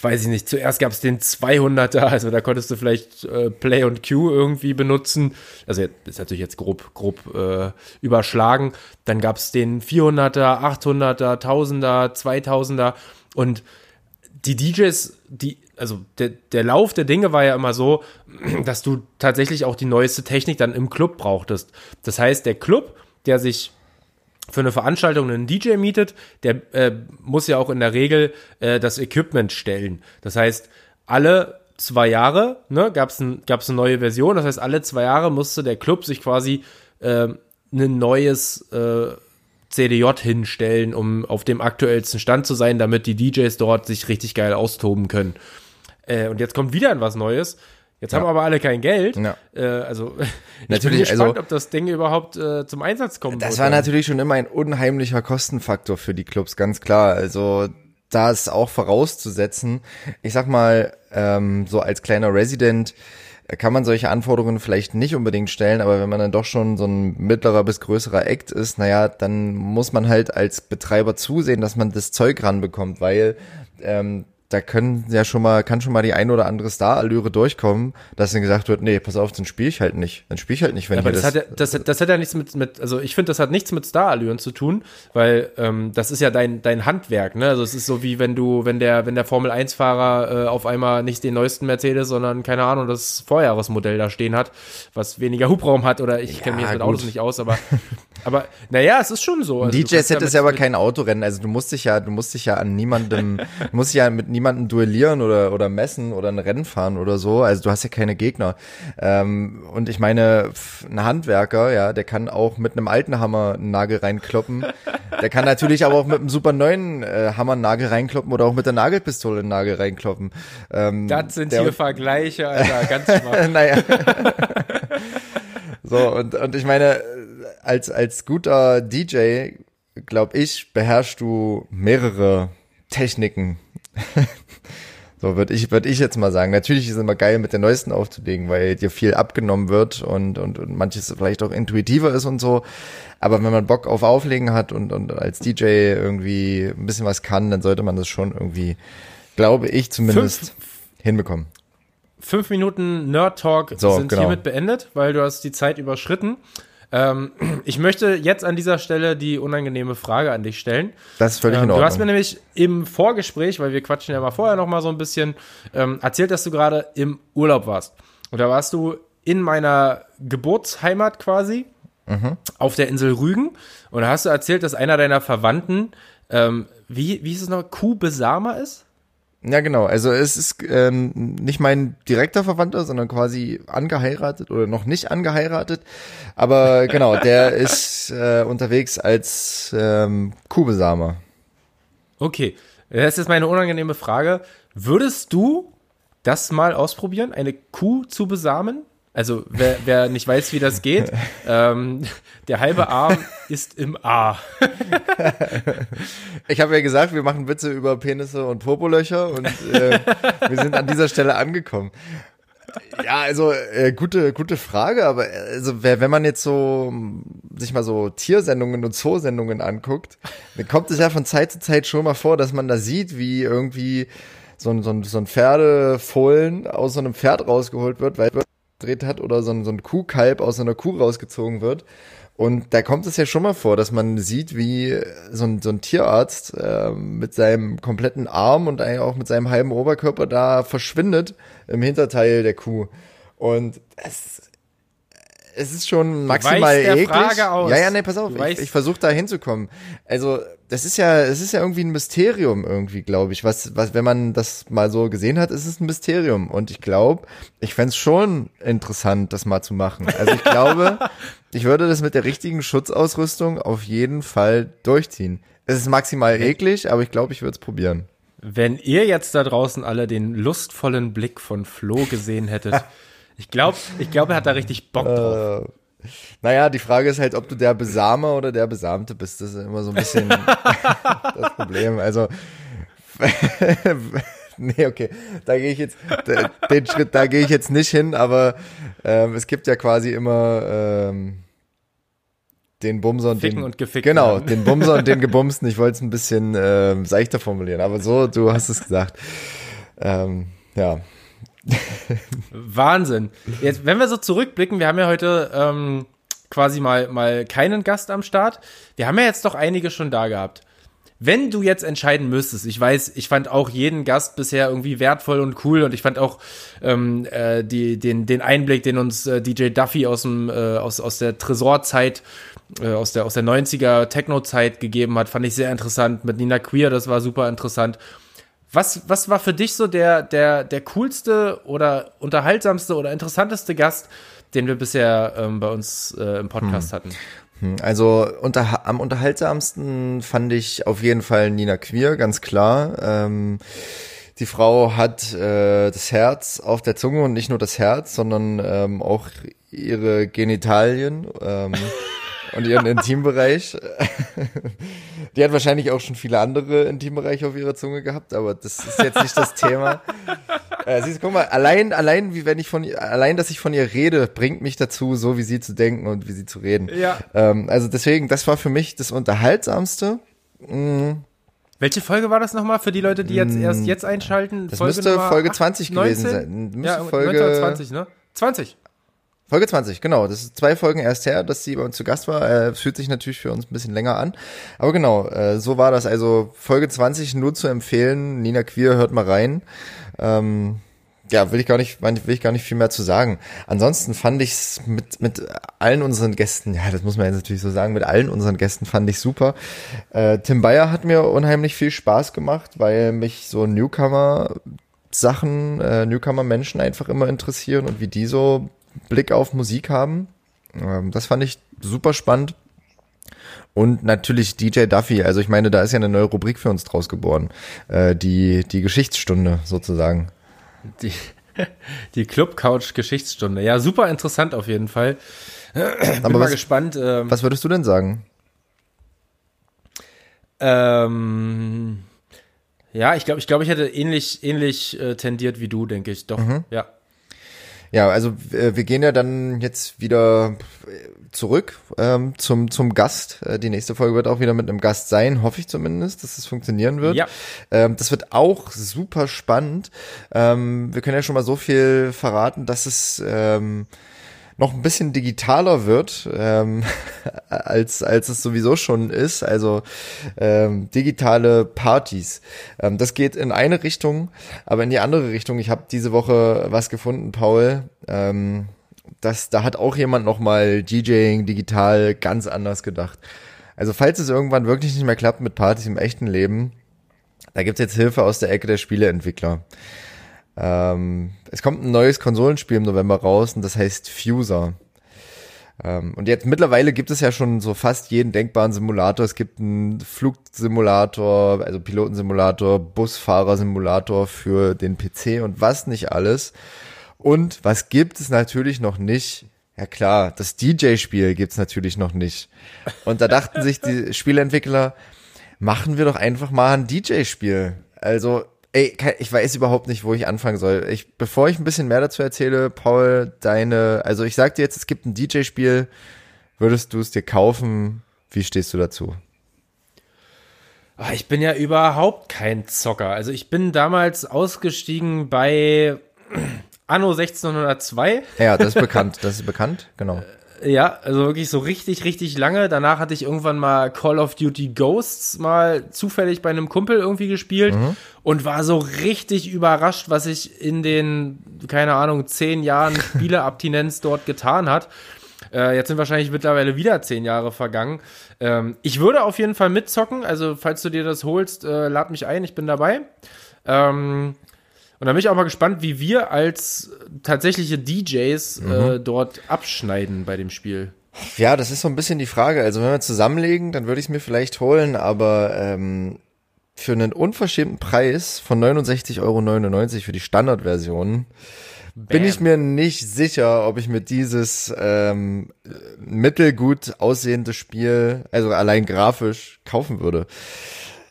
weiß ich nicht, zuerst gab's den 200er, also da konntest du vielleicht äh, Play und Q irgendwie benutzen. Also ist natürlich jetzt grob, grob äh, überschlagen. Dann gab's den 400er, 800er, 1000er, 2000er und die DJs, die, also der, der Lauf der Dinge war ja immer so, [CLEARS THROAT] dass du tatsächlich auch die neueste Technik dann im Club brauchtest. Das heißt, der Club, der sich für eine Veranstaltung einen DJ mietet, der äh, muss ja auch in der Regel äh, das Equipment stellen. Das heißt, alle zwei Jahre, ne, gab's ein, gab's eine neue Version. Das heißt, alle zwei Jahre musste der Club sich quasi äh, ein neues äh, CDJ hinstellen, um auf dem aktuellsten Stand zu sein, damit die DJs dort sich richtig geil austoben können. Äh, und jetzt kommt wieder was Neues. Jetzt ja. haben aber alle kein Geld. Ja. Äh, also [LAUGHS] ich natürlich, bin gespannt, also, ob das Ding überhaupt äh, zum Einsatz kommt. Das war natürlich schon immer ein unheimlicher Kostenfaktor für die Clubs, ganz klar. Also da ist auch vorauszusetzen. Ich sag mal, ähm, so als kleiner Resident kann man solche Anforderungen vielleicht nicht unbedingt stellen, aber wenn man dann doch schon so ein mittlerer bis größerer Act ist, naja, dann muss man halt als Betreiber zusehen, dass man das Zeug ranbekommt, weil ähm, da können ja schon mal, kann schon mal die ein oder andere Star-Allüre durchkommen, dass dann gesagt wird, nee, pass auf, dann spiele ich halt nicht. Dann spiele ich halt nicht, wenn ja, aber das, das hat ja, das, das hat ja nichts mit, mit, also ich finde, das hat nichts mit Star-Allüren zu tun, weil ähm, das ist ja dein, dein Handwerk, ne? Also es ist so wie wenn du, wenn der, wenn der Formel-1-Fahrer äh, auf einmal nicht den neuesten Mercedes, sondern, keine Ahnung, das Vorjahresmodell da stehen hat, was weniger Hubraum hat oder ich ja, kenne mich jetzt mit gut. Autos nicht aus, aber, [LAUGHS] aber naja, es ist schon so. Also, DJ-Set ist ja aber kein Autorennen, also du musst dich ja, du musst dich ja an niemandem, du [LAUGHS] musst dich ja mit niemanden duellieren oder, oder messen oder ein Rennen fahren oder so. Also du hast ja keine Gegner. Ähm, und ich meine, ein Handwerker, ja, der kann auch mit einem alten Hammer einen Nagel reinkloppen. Der kann natürlich aber auch mit einem super neuen äh, Hammer einen Nagel reinkloppen oder auch mit der Nagelpistole einen Nagel reinkloppen. Ähm, das sind hier Vergleiche, [LAUGHS] Alter, ganz schwach. [LAUGHS] naja. so, und, und ich meine, als, als guter DJ, glaub ich, beherrschst du mehrere Techniken. [LAUGHS] So würde ich, würde ich jetzt mal sagen. Natürlich ist es immer geil, mit der neuesten aufzulegen, weil dir viel abgenommen wird und, und, und manches vielleicht auch intuitiver ist und so. Aber wenn man Bock auf Auflegen hat und, und als DJ irgendwie ein bisschen was kann, dann sollte man das schon irgendwie, glaube ich zumindest, Fünf, hinbekommen. Fünf Minuten Nerd Talk so, sind genau. hiermit beendet, weil du hast die Zeit überschritten. Ähm, [CLEARS THROAT] ich möchte jetzt an dieser Stelle die unangenehme Frage an dich stellen. Das ist völlig ähm, in Ordnung. Du hast mir nämlich im Vorgespräch, weil wir quatschen ja mal vorher noch mal so ein bisschen, ähm, erzählt, dass du gerade im Urlaub warst. Und da warst du in meiner Geburtsheimat quasi, mhm. auf der Insel Rügen. Und da hast du erzählt, dass einer deiner Verwandten, ähm, wie, wie ist es noch, Kuh-Besamer ist? Ja, genau. Also es ist ähm, nicht mein direkter Verwandter, sondern quasi angeheiratet oder noch nicht angeheiratet. Aber [LAUGHS] genau, der ist äh, unterwegs als ähm, Kuhbesamer. Okay, das ist meine unangenehme Frage. Würdest du das mal ausprobieren, eine Kuh zu besamen? Also wer, wer nicht weiß, wie das geht, [LAUGHS] ähm, der halbe Arm ist im A. ich habe ja gesagt, wir machen Witze über Penisse und Popolöcher und äh, wir sind an dieser Stelle angekommen. Ja, also äh, gute gute Frage, aber also wenn man jetzt so sich mal so Tiersendungen und Zoosendungen anguckt, dann kommt es ja von Zeit zu Zeit schon mal vor, dass man da sieht, wie irgendwie so ein, so ein, so ein Pferdefohlen aus so einem Pferd rausgeholt wird, weil gedreht hat oder so ein, so ein Kuhkalb aus einer Kuh rausgezogen wird. Und da kommt es ja schon mal vor, dass man sieht, wie so ein, so ein Tierarzt äh, mit seinem kompletten Arm und eigentlich auch mit seinem halben Oberkörper da verschwindet im Hinterteil der Kuh. Und es es ist schon maximal eklig. Frage aus. Ja, ja, nee, pass auf, du ich, ich versuche da hinzukommen. Also, das ist ja, es ist ja irgendwie ein Mysterium irgendwie, glaube ich. Was, was, wenn man das mal so gesehen hat, ist es ein Mysterium. Und ich glaube, ich fände schon interessant, das mal zu machen. Also ich glaube, [LAUGHS] ich würde das mit der richtigen Schutzausrüstung auf jeden Fall durchziehen. Es ist maximal eklig, aber ich glaube, ich würde es probieren. Wenn ihr jetzt da draußen alle den lustvollen Blick von Flo gesehen hättet, [LAUGHS] Ich glaube, ich glaub, er hat da richtig Bock drauf. Äh, naja, die Frage ist halt, ob du der Besamer oder der Besamte bist. Das ist immer so ein bisschen [LAUGHS] das Problem. Also, [LAUGHS] nee, okay, da gehe ich jetzt, den Schritt, da gehe ich jetzt nicht hin, aber ähm, es gibt ja quasi immer ähm, den Bumser und Ficken den und gefickt genau, den Bumser und den Gebumsten. Ich wollte es ein bisschen ähm, seichter formulieren, aber so, du hast es gesagt. Ähm, ja, [LAUGHS] Wahnsinn. Jetzt, wenn wir so zurückblicken, wir haben ja heute ähm, quasi mal, mal keinen Gast am Start. Wir haben ja jetzt doch einige schon da gehabt. Wenn du jetzt entscheiden müsstest, ich weiß, ich fand auch jeden Gast bisher irgendwie wertvoll und cool und ich fand auch ähm, äh, die, den, den Einblick, den uns äh, DJ Duffy aus, dem, äh, aus, aus der Tresorzeit, äh, aus, der, aus der 90er Techno-Zeit gegeben hat, fand ich sehr interessant. Mit Nina Queer, das war super interessant. Was, was war für dich so der, der, der coolste oder unterhaltsamste oder interessanteste Gast, den wir bisher ähm, bei uns äh, im Podcast hm. hatten? Hm, also unter, am unterhaltsamsten fand ich auf jeden Fall Nina Queer, ganz klar. Ähm, die Frau hat äh, das Herz auf der Zunge und nicht nur das Herz, sondern ähm, auch ihre Genitalien. Ähm, [LAUGHS] und ihren Intimbereich. Die hat wahrscheinlich auch schon viele andere Intimbereiche auf ihrer Zunge gehabt, aber das ist jetzt nicht das Thema. [LAUGHS] Äh, siehst, guck mal, allein, allein, wie wenn ich von, allein, dass ich von ihr rede, bringt mich dazu, so wie sie zu denken und wie sie zu reden. Ja. Ähm, also deswegen, das war für mich das Unterhaltsamste. Mhm. Welche Folge war das nochmal für die Leute, die jetzt erst jetzt einschalten? Das Folge müsste Folge 20 gewesen sein. Müsste ja, Folge 1920, ne? 20. Folge 20, genau. Das ist zwei Folgen erst her, dass sie bei uns zu Gast war. Äh, fühlt sich natürlich für uns ein bisschen länger an. Aber genau, äh, so war das. Also Folge 20 nur zu empfehlen. Nina Queer, hört mal rein. Ähm, ja, will ich gar nicht, will ich gar nicht viel mehr zu sagen. Ansonsten fand ich es mit, mit allen unseren Gästen, ja, das muss man jetzt natürlich so sagen, mit allen unseren Gästen fand ich super. Äh, Tim Bayer hat mir unheimlich viel Spaß gemacht, weil mich so Newcomer Sachen, äh, Newcomer-Menschen einfach immer interessieren und wie die so Blick auf Musik haben. Ähm, das fand ich super spannend. Und natürlich DJ Duffy. Also ich meine, da ist ja eine neue Rubrik für uns draus geboren. Äh, die, die Geschichtsstunde sozusagen. Die, [LAUGHS] die Club Couch Geschichtsstunde. Ja, super interessant auf jeden Fall. Bin Aber mal was, gespannt. Ähm, was würdest du denn sagen? Ähm, ja, ich glaube, ich glaube, ich hätte ähnlich, ähnlich äh, tendiert wie du, denke ich. Doch, mhm. ja. Ja, also äh, wir gehen ja dann jetzt wieder zurück ähm, zum, zum Gast. Äh, die nächste Folge wird auch wieder mit einem Gast sein, hoffe ich zumindest, dass es funktionieren wird. Ja. Ähm, das wird auch super spannend. Ähm, wir können ja schon mal so viel verraten, dass es ähm, noch ein bisschen digitaler wird, ähm, [LAUGHS] als, als es sowieso schon ist. Also ähm, digitale Partys. Ähm, das geht in eine Richtung, aber in die andere Richtung. Ich habe diese Woche was gefunden, Paul. Ähm, das, da hat auch jemand nochmal DJing digital ganz anders gedacht. Also falls es irgendwann wirklich nicht mehr klappt mit Partys im echten Leben, da gibt's jetzt Hilfe aus der Ecke der Spieleentwickler. Ähm, es kommt ein neues Konsolenspiel im November raus und das heißt Fuser. Ähm, und jetzt mittlerweile gibt es ja schon so fast jeden denkbaren Simulator. Es gibt einen Flugsimulator, also Pilotensimulator, Busfahrersimulator für den PC und was nicht alles. Und was gibt es natürlich noch nicht? Ja klar, das DJ-Spiel gibt's natürlich noch nicht. Und da dachten sich die [LAUGHS] Spielentwickler, machen wir doch einfach mal ein DJ-Spiel. Also Ey, ich weiß überhaupt nicht, wo ich anfangen soll. Ich, bevor ich ein bisschen mehr dazu erzähle, Paul, deine, also ich sag dir jetzt, es gibt ein DJ-Spiel, würdest du es dir kaufen? Wie stehst du dazu? Ah, ich bin ja überhaupt kein Zocker. Also ich bin damals ausgestiegen bei [CLEARS THROAT] Anno 1602. Ja, das ist [LAUGHS] bekannt, das ist bekannt, genau. Ja, also wirklich so richtig, richtig lange. Danach hatte ich irgendwann mal Call of Duty Ghosts mal zufällig bei einem Kumpel irgendwie gespielt mhm. und war so richtig überrascht, was sich in den, keine Ahnung, zehn Jahren [LAUGHS] Spieleabstinenz dort getan hat. Äh, jetzt sind wahrscheinlich mittlerweile wieder zehn Jahre vergangen. Ähm, ich würde auf jeden Fall mitzocken. Also, falls du dir das holst, äh, lad mich ein, ich bin dabei. Ähm, und da bin ich auch mal gespannt, wie wir als tatsächliche DJs mhm. äh, dort abschneiden bei dem Spiel. Ja, das ist so ein bisschen die Frage. Also wenn wir zusammenlegen, dann würde ich es mir vielleicht holen, aber ähm, für einen unverschämten Preis von 69,99 Euro für die Standardversion bin ich mir nicht sicher, ob ich mir dieses ähm, mittelgut aussehende Spiel, also allein grafisch, kaufen würde.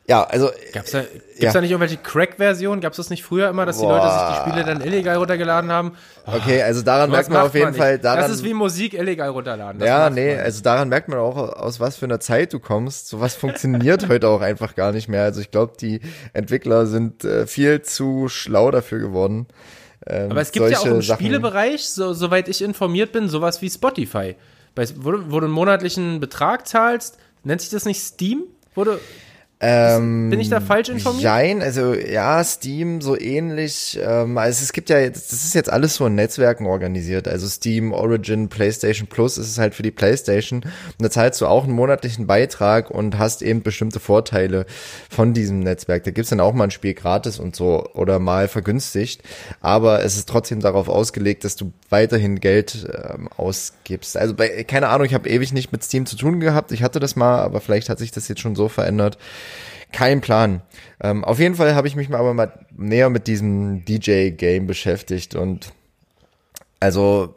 Ja, also. Gab's da, gibt's ja. da nicht irgendwelche Crack-Versionen? Gab's das nicht früher immer, dass Boah. die Leute sich die Spiele dann illegal runtergeladen haben? Okay, also daran merkt man auf jeden man Fall. Daran, das ist wie Musik illegal runterladen. Das ja, nee, also daran merkt man auch, aus was für einer Zeit du kommst. Sowas funktioniert [LAUGHS] heute auch einfach gar nicht mehr. Also ich glaube, die Entwickler sind äh, viel zu schlau dafür geworden. Ähm, Aber es gibt ja auch im Sachen Spielebereich, so, soweit ich informiert bin, sowas wie Spotify. Bei, wo, wo du einen monatlichen Betrag zahlst, nennt sich das nicht Steam? Wurde Ähm, Bin ich da falsch informiert? Nein, also ja, Steam so ähnlich. Ähm, also es gibt ja, jetzt, das ist jetzt alles so in Netzwerken organisiert. Also Steam, Origin, PlayStation Plus ist es halt für die PlayStation. Und da zahlst du auch einen monatlichen Beitrag und hast eben bestimmte Vorteile von diesem Netzwerk. Da gibt's dann auch mal ein Spiel gratis und so oder mal vergünstigt. Aber es ist trotzdem darauf ausgelegt, dass du weiterhin Geld ähm, ausgibst. Also bei, keine Ahnung, ich habe ewig nicht mit Steam zu tun gehabt. Ich hatte das mal, aber vielleicht hat sich das jetzt schon so verändert kein Plan. Ähm, auf jeden Fall habe ich mich mal aber mal näher mit diesem DJ-Game beschäftigt und also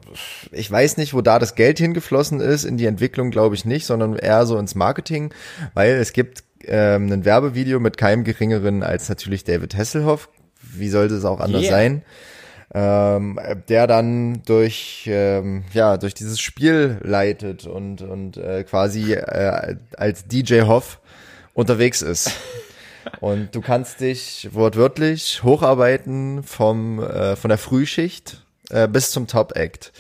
ich weiß nicht, wo da das Geld hingeflossen ist. In die Entwicklung glaube ich nicht, sondern eher so ins Marketing, weil es gibt ähm, ein Werbevideo mit keinem geringeren als natürlich David Hasselhoff. Wie sollte es auch anders yeah. sein? Ähm, der dann durch ähm, ja durch dieses Spiel leitet und und äh, quasi äh, als DJ Hoff unterwegs ist. Und du kannst dich wortwörtlich hocharbeiten vom äh, von der Frühschicht äh, bis zum Top Act.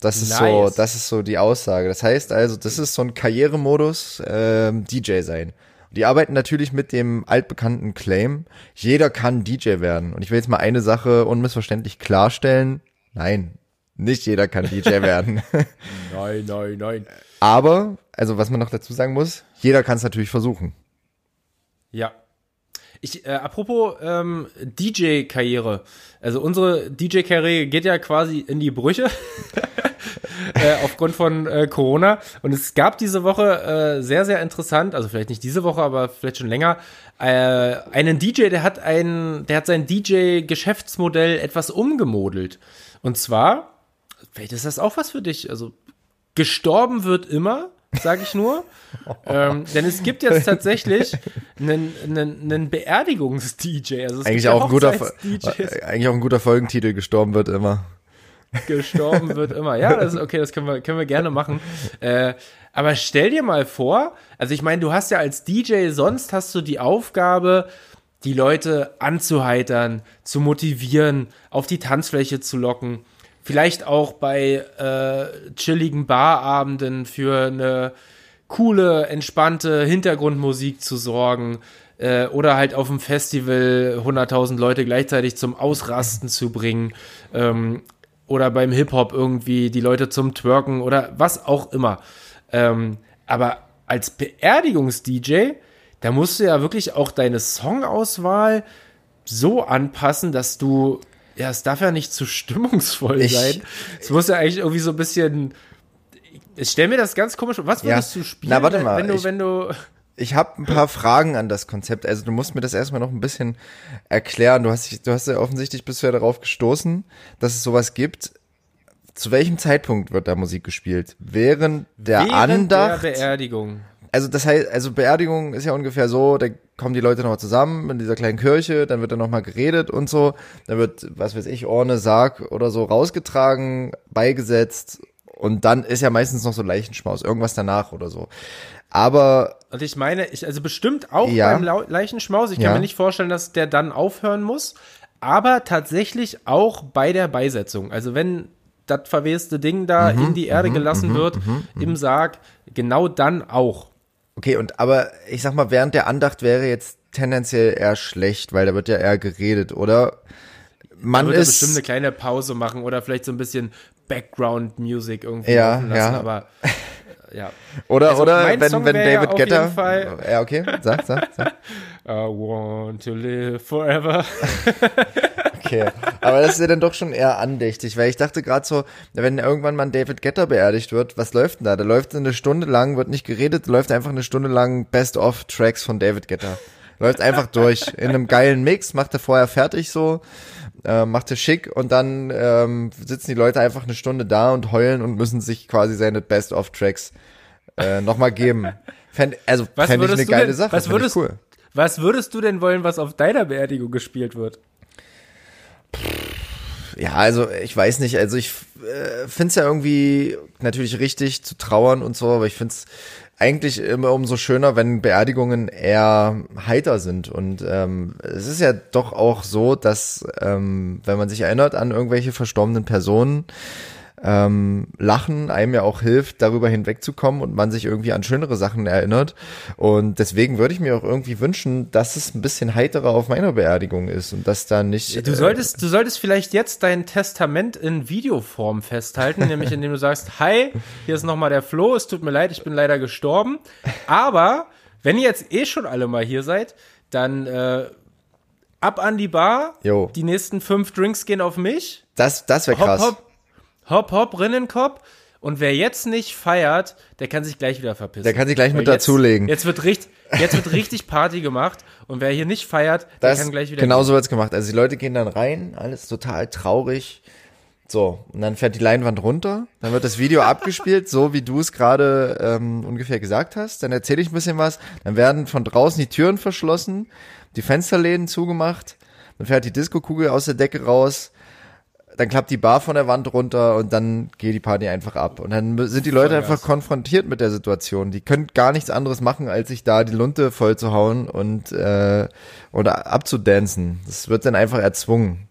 Das ist nice. so, das ist so die Aussage. Das heißt also, das ist so ein Karrieremodus äh, DJ sein. Die arbeiten natürlich mit dem altbekannten Claim, jeder kann DJ werden. Und ich will jetzt mal eine Sache unmissverständlich klarstellen. Nein, nicht jeder kann DJ [LAUGHS] werden. nein, nein, nein. Aber, also was man noch dazu sagen muss, jeder kann es natürlich versuchen. Ja. Ich, äh, apropos ähm, DJ-Karriere. Also unsere DJ-Karriere geht ja quasi in die Brüche [LAUGHS] äh, aufgrund von äh, Corona. Und es gab diese Woche äh, sehr, sehr interessant, also vielleicht nicht diese Woche, aber vielleicht schon länger, äh, einen DJ, der hat ein, der hat sein DJ-Geschäftsmodell etwas umgemodelt. Und zwar, vielleicht ist das auch was für dich. Also gestorben wird immer sage ich nur. [LAUGHS] ähm, denn es gibt jetzt tatsächlich einen, einen, einen Beerdigungs-DJ. Also eigentlich, auch ein guter, eigentlich auch ein guter Folgentitel, gestorben wird immer. Gestorben wird immer. Ja, das ist okay, das können wir, können wir gerne machen. Äh, aber stell dir mal vor, also ich meine, du hast ja als DJ sonst hast du die Aufgabe, die Leute anzuheitern, zu motivieren, auf die Tanzfläche zu locken vielleicht auch bei äh, chilligen Barabenden für eine coole, entspannte Hintergrundmusik zu sorgen äh, oder halt auf dem Festival 100.000 Leute gleichzeitig zum Ausrasten zu bringen ähm, oder beim Hip-Hop irgendwie die Leute zum Twerken oder was auch immer. Ähm, aber als Beerdigungs-DJ, da musst du ja wirklich auch deine Songauswahl so anpassen, dass du ja, es darf ja nicht zu stimmungsvoll ich, sein. Es muss ja eigentlich irgendwie so ein bisschen. Ich stell mir das ganz komisch vor. Was würdest ja. du spielen, Na, warte mal, wenn du, ich, wenn du. Ich habe ein paar Fragen an das Konzept. Also du musst mir das erstmal noch ein bisschen erklären. Du hast, du hast ja offensichtlich bisher darauf gestoßen, dass es sowas gibt. Zu welchem Zeitpunkt wird da Musik gespielt? Während der Während Andacht? Der Beerdigung. Also das heißt, also Beerdigung ist ja ungefähr so, da kommen die Leute nochmal zusammen in dieser kleinen Kirche, dann wird da nochmal geredet und so, dann wird, was weiß ich, Orne, Sarg oder so rausgetragen, beigesetzt und dann ist ja meistens noch so Leichenschmaus, irgendwas danach oder so. Aber. Und ich meine, ich, also bestimmt auch ja, beim Leichenschmaus, ich kann ja. mir nicht vorstellen, dass der dann aufhören muss, aber tatsächlich auch bei der Beisetzung. Also wenn das verweste Ding da mhm, in die Erde mhm, gelassen mhm, wird, mhm. im Sarg, genau dann auch. Okay, und aber ich sag mal, während der Andacht wäre jetzt tendenziell eher schlecht, weil da wird ja eher geredet, oder? Man da wird ist bestimmt eine kleine Pause machen oder vielleicht so ein bisschen Background Music irgendwie ja, lassen, ja. aber [LAUGHS] ja. Oder also oder wenn Song wenn David Getter Ja, okay, sag, sag, sag. [LAUGHS] I want to live forever. [LAUGHS] Okay, aber das ist ja dann doch schon eher andächtig, weil ich dachte gerade so, wenn irgendwann mal David Getter beerdigt wird, was läuft denn da? Da läuft eine Stunde lang, wird nicht geredet, läuft einfach eine Stunde lang Best-of-Tracks von David Getter. Läuft einfach durch. In einem geilen Mix, macht er vorher fertig so, äh, macht er schick und dann ähm, sitzen die Leute einfach eine Stunde da und heulen und müssen sich quasi seine Best-of-Tracks äh, nochmal geben. Fänd, also fände ich eine geile denn, Sache. Was würdest, cool. was würdest du denn wollen, was auf deiner Beerdigung gespielt wird? Ja, also ich weiß nicht, also ich äh, finde es ja irgendwie natürlich richtig zu trauern und so, aber ich finde es eigentlich immer umso schöner, wenn Beerdigungen eher heiter sind. Und ähm, es ist ja doch auch so, dass ähm, wenn man sich erinnert an irgendwelche verstorbenen Personen, ähm, Lachen einem ja auch hilft, darüber hinwegzukommen und man sich irgendwie an schönere Sachen erinnert. Und deswegen würde ich mir auch irgendwie wünschen, dass es ein bisschen heiterer auf meiner Beerdigung ist und dass da nicht. Du solltest, du solltest vielleicht jetzt dein Testament in Videoform festhalten, nämlich indem du sagst, hi, hier ist nochmal der Flo, es tut mir leid, ich bin leider gestorben. Aber wenn ihr jetzt eh schon alle mal hier seid, dann äh, ab an die Bar. Jo. Die nächsten fünf Drinks gehen auf mich. Das, das wäre krass. Hopp, hopp, hopp, hopp, Rinnenkopf. Und wer jetzt nicht feiert, der kann sich gleich wieder verpissen. Der kann sich gleich mit jetzt- dazulegen. Jetzt wird richtig, jetzt wird richtig Party gemacht. Und wer hier nicht feiert, der Das, kann gleich wieder. genau so wird's gemacht. Also die Leute gehen dann rein, alles total traurig. So, und dann fährt die Leinwand runter, dann wird das Video [LAUGHS] abgespielt, so wie du es gerade ähm, ungefähr gesagt hast. Dann erzähle ich ein bisschen was. Dann werden von draußen die Türen verschlossen, die Fensterläden zugemacht, dann fährt die Diskokugel aus der Decke raus, dann klappt die Bar von der Wand runter und dann geht die Party einfach ab. Und dann sind die Leute einfach konfrontiert mit der Situation. Die können gar nichts anderes machen, als sich da die Lunte voll zu hauen und äh, oder abzudancen. Das wird dann einfach erzwungen.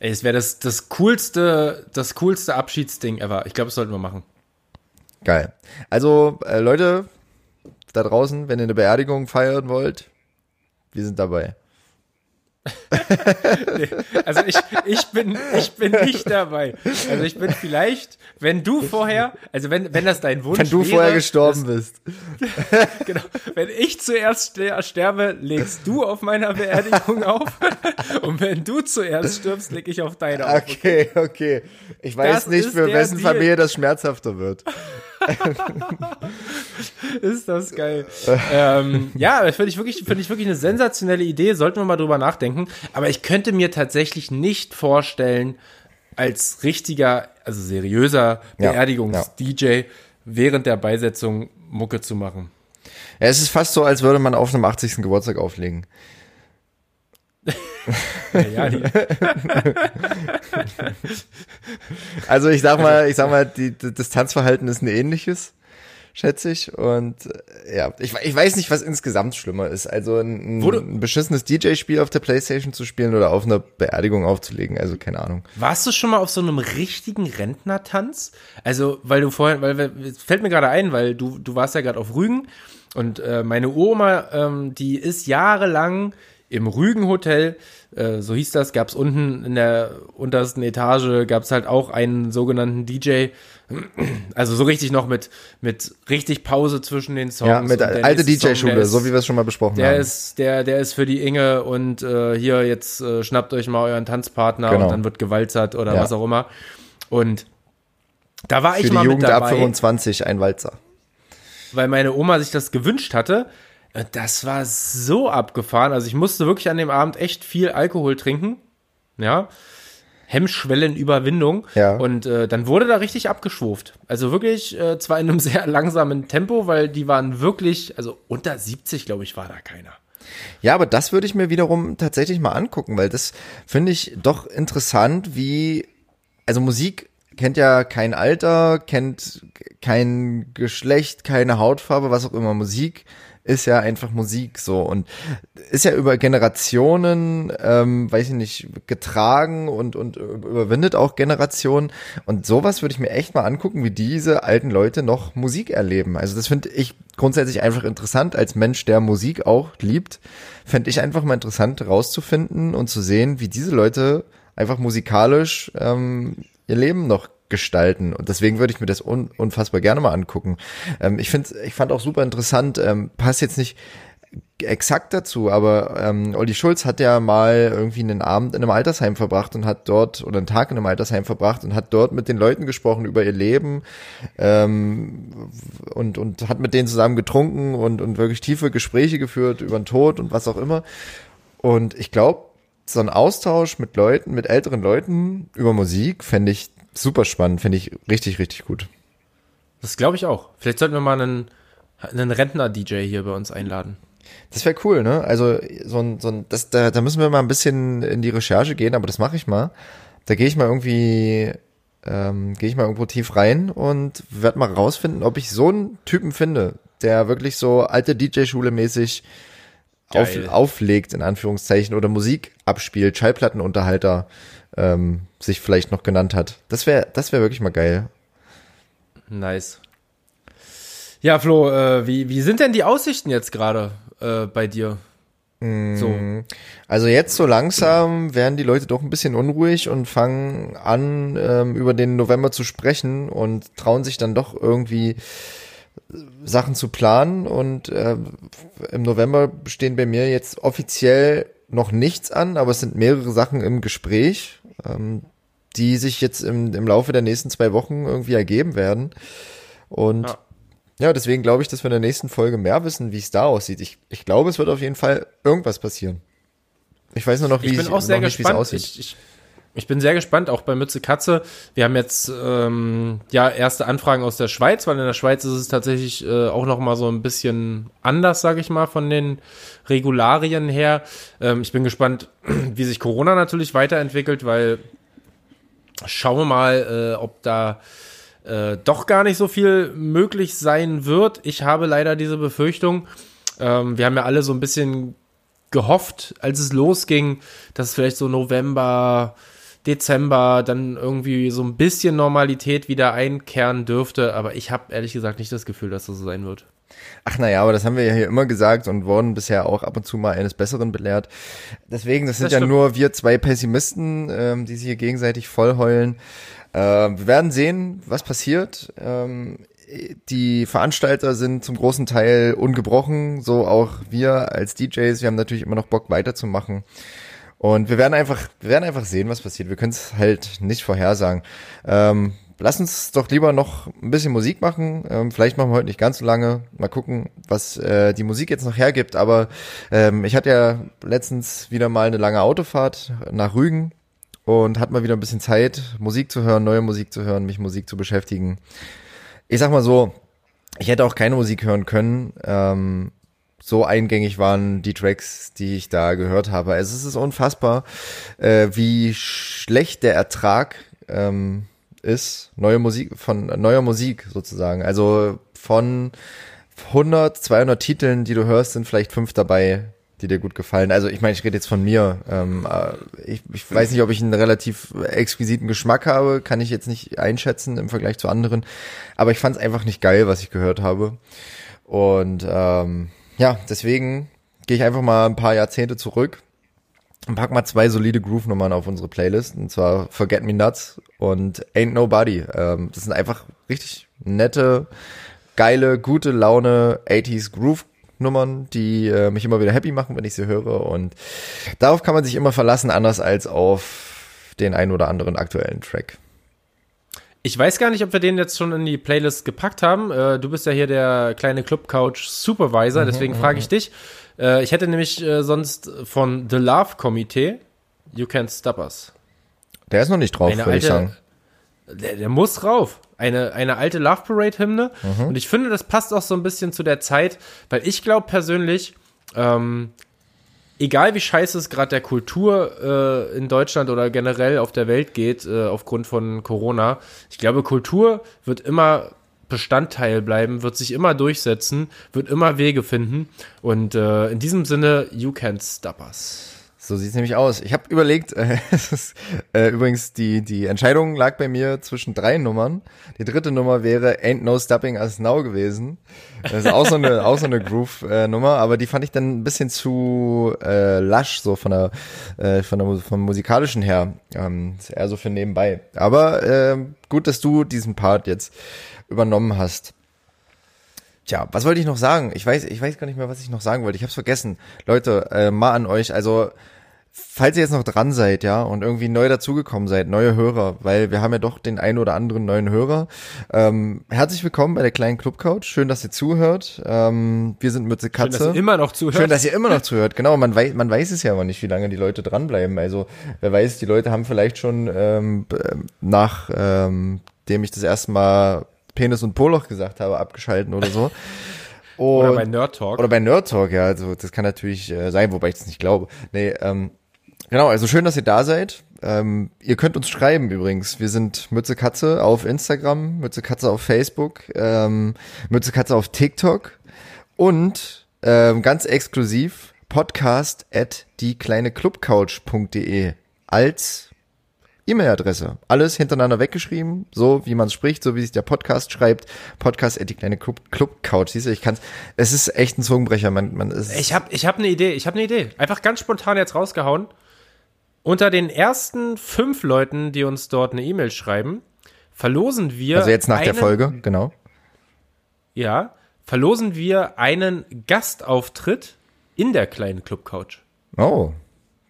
Ey, es wäre das, das coolste, das coolste Abschiedsding ever. Ich glaube, das sollten wir machen. Geil. Also, äh, Leute da draußen, wenn ihr eine Beerdigung feiern wollt, wir sind dabei. [LAUGHS] Also ich, ich bin, ich bin nicht dabei. Also ich bin vielleicht, wenn du vorher, also wenn, wenn das dein Wunsch Wenn du wäre, vorher gestorben bist. dass, [LAUGHS] genau, wenn ich zuerst ster- sterbe, legst du auf meiner Beerdigung auf. [LAUGHS] Und wenn du zuerst stirbst, leg ich auf deine auf. Okay, okay. Ich weiß Das nicht, ist für wessen Deal. Familie das schmerzhafter wird. [LAUGHS] Ist das geil. ähm, ja, das finde ich wirklich, finde ich wirklich eine sensationelle Idee. Sollten wir mal drüber nachdenken. Aber ich könnte mir tatsächlich nicht vorstellen, als richtiger, also seriöser Ja, Beerdigungs-DJ während der Beisetzung Mucke zu machen. Ja, es ist fast so, als würde man auf einem 80. Geburtstag auflegen. Ja, ja, [LAUGHS] Also ich sag mal, ich sag mal, die, die Distanzverhalten ist ein ähnliches, schätze ich. Und äh, ja, ich, ich weiß nicht, was insgesamt schlimmer ist. Also ein, ein beschissenes DJ-Spiel auf der Playstation zu spielen oder auf einer Beerdigung aufzulegen. Also keine Ahnung. warst du schon mal auf so einem richtigen Rentnertanz? Also, weil du vorhin, weil fällt mir gerade ein, weil du, du warst ja gerade auf Rügen und äh, meine Oma, ähm, die ist jahrelang im Rügenhotel, äh, so hieß das, gab es unten in der untersten Etage, gab es halt auch einen sogenannten DJ, also so richtig noch mit, mit richtig Pause zwischen den Songs. Ja, mit alte DJ-Schule, so wie wir es schon mal besprochen der haben. ist, der, der ist für die Inge und äh, hier jetzt äh, schnappt euch mal euren Tanzpartner Genau. und dann wird gewalzert oder Ja. was auch immer. Und da war ich Für die mal Jugend mit ab dabei, 25 ein Walzer. weil meine Oma sich das gewünscht hatte. Das war so abgefahren. Also ich musste wirklich an dem Abend echt viel Alkohol trinken. Ja. Hemmschwellenüberwindung. Ja. Und äh, dann wurde da richtig abgeschwurft. Also wirklich, äh, zwar in einem [LAUGHS] sehr langsamen Tempo, weil die waren wirklich, also unter 70, glaube ich, war da keiner. Ja, aber das würde ich mir wiederum tatsächlich mal angucken, weil das finde ich doch interessant, wie, also Musik kennt ja kein Alter, kennt kein Geschlecht, keine Hautfarbe, was auch immer. Musik ist ja einfach Musik so und ist ja über Generationen, ähm, weiß ich nicht, getragen und, und überwindet auch Generationen. Und sowas würde ich mir echt mal angucken, wie diese alten Leute noch Musik erleben. Also das finde ich grundsätzlich einfach interessant als Mensch, der Musik auch liebt, fände ich einfach mal interessant rauszufinden und zu sehen, wie diese Leute einfach musikalisch ähm, ihr Leben noch gestalten. Und deswegen würde ich mir das un unfassbar gerne mal angucken. Ähm, ich finde, ich fand auch super interessant, ähm, passt jetzt nicht exakt dazu, aber ähm, Olli Schulz hat ja mal irgendwie einen Abend in einem Altersheim verbracht und hat dort oder einen Tag in einem Altersheim verbracht und hat dort mit den Leuten gesprochen über ihr Leben ähm, und und hat mit denen zusammen getrunken und und wirklich tiefe Gespräche geführt über den Tod und was auch immer. Und ich glaube, so ein Austausch mit Leuten, mit älteren Leuten über Musik fände ich super spannend, fände ich richtig richtig gut. Das glaube ich auch. Vielleicht sollten wir mal einen, einen Rentner-DJ hier bei uns einladen. Das wäre cool, ne? Also so ein, so ein das, da, da müssen wir mal ein bisschen in die Recherche gehen, aber das mache ich mal. Da gehe ich mal irgendwie, ähm, gehe ich mal irgendwo tief rein und werde mal rausfinden, ob ich so einen Typen finde, der wirklich so alte DJ-Schule mäßig auf, auflegt, in Anführungszeichen, oder Musik abspielt, Schallplattenunterhalter ähm, sich vielleicht noch genannt hat. Das wäre das wäre wirklich mal geil. Nice. Ja, Flo, äh, wie, wie sind denn die Aussichten jetzt gerade äh, bei dir? So. Also jetzt so langsam werden die Leute doch ein bisschen unruhig und fangen an, ähm, über den November zu sprechen und trauen sich dann doch irgendwie Sachen zu planen. Und äh, im November stehen bei mir jetzt offiziell noch nichts an, aber es sind mehrere Sachen im Gespräch, ähm, die sich jetzt im, im Laufe der nächsten zwei Wochen irgendwie ergeben werden. Und ja. Ja, deswegen glaube ich, dass wir in der nächsten Folge mehr wissen, wie es da aussieht. Ich, ich glaube, es wird auf jeden Fall irgendwas passieren. Ich weiß nur noch, wie ich bin auch sehr nicht, gespannt. Ich, ich, ich, bin sehr gespannt, auch bei Mütze Katze. Wir haben jetzt ähm, ja erste Anfragen aus der Schweiz, weil in der Schweiz ist es tatsächlich äh, auch noch mal so ein bisschen anders, sage ich mal, von den Regularien her. Ähm, ich bin gespannt, [CLEARS THROAT] wie sich Corona natürlich weiterentwickelt, weil schauen wir mal, äh, ob da äh, doch gar nicht so viel möglich sein wird. Ich habe leider diese Befürchtung. Ähm, wir haben ja alle so ein bisschen gehofft, als es losging, dass vielleicht so November, Dezember dann irgendwie so ein bisschen Normalität wieder einkehren dürfte. Aber ich habe ehrlich gesagt nicht das Gefühl, dass das so sein wird. Ach naja, aber das haben wir ja hier immer gesagt und wurden bisher auch ab und zu mal eines Besseren belehrt. Deswegen, das sind das ja nur wir zwei Pessimisten, ähm, die sich hier gegenseitig vollheulen. Äh, wir werden sehen, was passiert. Ähm, die Veranstalter sind zum großen Teil ungebrochen, so auch wir als DJs. Wir haben natürlich immer noch Bock weiterzumachen. Und wir werden einfach, wir werden einfach sehen, was passiert. Wir können es halt nicht vorhersagen. Ähm, lass uns doch lieber noch ein bisschen Musik machen. Ähm, vielleicht machen wir heute nicht ganz so lange. Mal gucken, was äh, die Musik jetzt noch hergibt. Aber ähm, ich hatte ja letztens wieder mal eine lange Autofahrt nach Rügen und hat mal wieder ein bisschen Zeit, Musik zu hören, neue Musik zu hören, mich Musik zu beschäftigen. Ich sag mal so, ich hätte auch keine Musik hören können. Ähm, so eingängig waren die Tracks, die ich da gehört habe. Also es ist unfassbar, äh, wie schlecht der Ertrag ähm, ist, neue Musik, von neuer Musik sozusagen. Also von 100, 200 Titeln, die du hörst, sind vielleicht fünf dabei, die dir gut gefallen? Also ich meine, ich rede jetzt von mir. Ähm, äh, ich, ich weiß nicht, ob ich einen relativ exquisiten Geschmack habe, kann ich jetzt nicht einschätzen im Vergleich zu anderen. Aber ich fand es einfach nicht geil, was ich gehört habe. Und ähm, ja, deswegen gehe ich einfach mal ein paar Jahrzehnte zurück und pack mal zwei solide Groove-Nummern auf unsere Playlist. Und zwar Forget Me Nuts und Ain't Nobody. Ähm, das sind einfach richtig nette, geile, gute Laune 80s Groove Nummern, die äh, mich immer wieder happy machen, wenn ich sie höre. Und darauf kann man sich immer verlassen, anders als auf den ein oder anderen aktuellen Track. Ich weiß gar nicht, ob wir den jetzt schon in die Playlist gepackt haben. Äh, du bist ja hier der kleine Club Couch Supervisor, mhm, deswegen mhm, frage ich mhm. dich. Äh, ich hätte nämlich äh, sonst von The Love Committee You Can't Stop Us. Der ist noch nicht drauf, würde ich sagen. Der, der muss drauf eine, eine alte Love Parade-Hymne. Mhm. Und ich finde, das passt auch so ein bisschen zu der Zeit, weil ich glaube persönlich, ähm, egal wie scheiße es gerade der Kultur äh, in Deutschland oder generell auf der Welt geht, äh, aufgrund von Corona, ich glaube, Kultur wird immer Bestandteil bleiben, wird sich immer durchsetzen, wird immer Wege finden. Und äh, in diesem Sinne, you can't stop us. So sieht's nämlich aus. Ich habe überlegt, [LAUGHS] äh, ist, äh, übrigens die die Entscheidung lag bei mir zwischen drei Nummern. Die dritte Nummer wäre Ain't No Stopping Us Now gewesen. Das ist auch so eine auch so eine Groove äh, aber die fand ich dann ein bisschen zu äh, lasch so von der äh, von der vom musikalischen her, ähm, eher so für nebenbei. Aber äh, gut, dass du diesen Part jetzt übernommen hast. Tja, was wollte ich noch sagen? Ich weiß, ich weiß gar nicht mehr, was ich noch sagen wollte. Ich habe es vergessen. Leute, äh, mal an euch. Also falls ihr jetzt noch dran seid, ja, und irgendwie neu dazugekommen seid, neue Hörer, weil wir haben ja doch den einen oder anderen neuen Hörer. Ähm, herzlich willkommen bei der kleinen Club Couch. Schön, dass ihr zuhört. Ähm, wir sind Mütze Katze. Schön, dass ihr immer noch zuhört. Schön, dass ihr immer noch zuhört. Genau, man weiß, man weiß es ja aber nicht, wie lange die Leute dranbleiben. Also wer weiß, die Leute haben vielleicht schon ähm, nach ähm, dem ich das erste Mal Penis und Poloch gesagt habe, abgeschalten oder so. Und, [LAUGHS] oder bei Nerd Talk. Oder bei Nerd Talk, ja. Also das kann natürlich äh, sein, wobei ich das nicht glaube. Nee, ähm, Genau, also schön, dass ihr da seid. Ähm, ihr könnt uns schreiben übrigens. Wir sind Mütze Katze auf Instagram, Mütze Katze auf Facebook, ähm, Mütze Katze auf TikTok und ähm, ganz exklusiv podcast at diekleineclubcouch.de als E-Mail-Adresse. Alles hintereinander weggeschrieben, so wie man es spricht, so wie sich der Podcast schreibt. Podcast at die kleine Club, Club Couch. Siehst du, ich kann's. Es ist echt ein Zungenbrecher. Man, man ist. Ich habe, ich habe eine Idee. Ich habe eine Idee. Einfach ganz spontan jetzt rausgehauen. Unter den ersten fünf Leuten, die uns dort eine E-Mail schreiben, verlosen wir. Also jetzt nach einen, der Folge, genau. Ja, verlosen wir einen Gastauftritt in der kleinen Club Couch. Oh,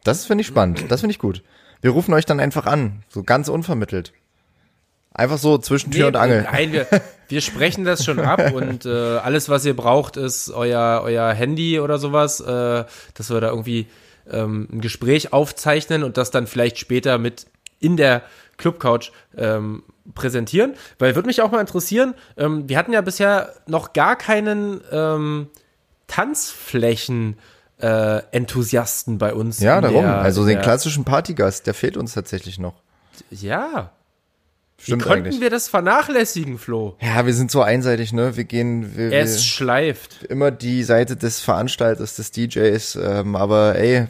das finde ich spannend. Das finde ich gut. Wir rufen euch dann einfach an, so ganz unvermittelt. Einfach so zwischen Tür Nee, und Angel. Nein, wir, wir sprechen das schon ab [LAUGHS] und äh, alles, was ihr braucht, ist euer, euer Handy oder sowas, äh, dass wir da irgendwie ähm, ein Gespräch aufzeichnen und das dann vielleicht später mit in der Clubcouch ähm, präsentieren. Weil würde mich auch mal interessieren, ähm, wir hatten ja bisher noch gar keinen ähm, Tanzflächen äh, Enthusiasten bei uns. Ja, darum. Der, also den klassischen Partygast, der fehlt uns tatsächlich noch. Ja. Wie Stimmt konnten eigentlich. wir das vernachlässigen, Flo? Ja, wir sind so einseitig, ne? Wir gehen wir, wir, Es schleift. immer die Seite des Veranstalters, des DJs. Ähm, aber ey,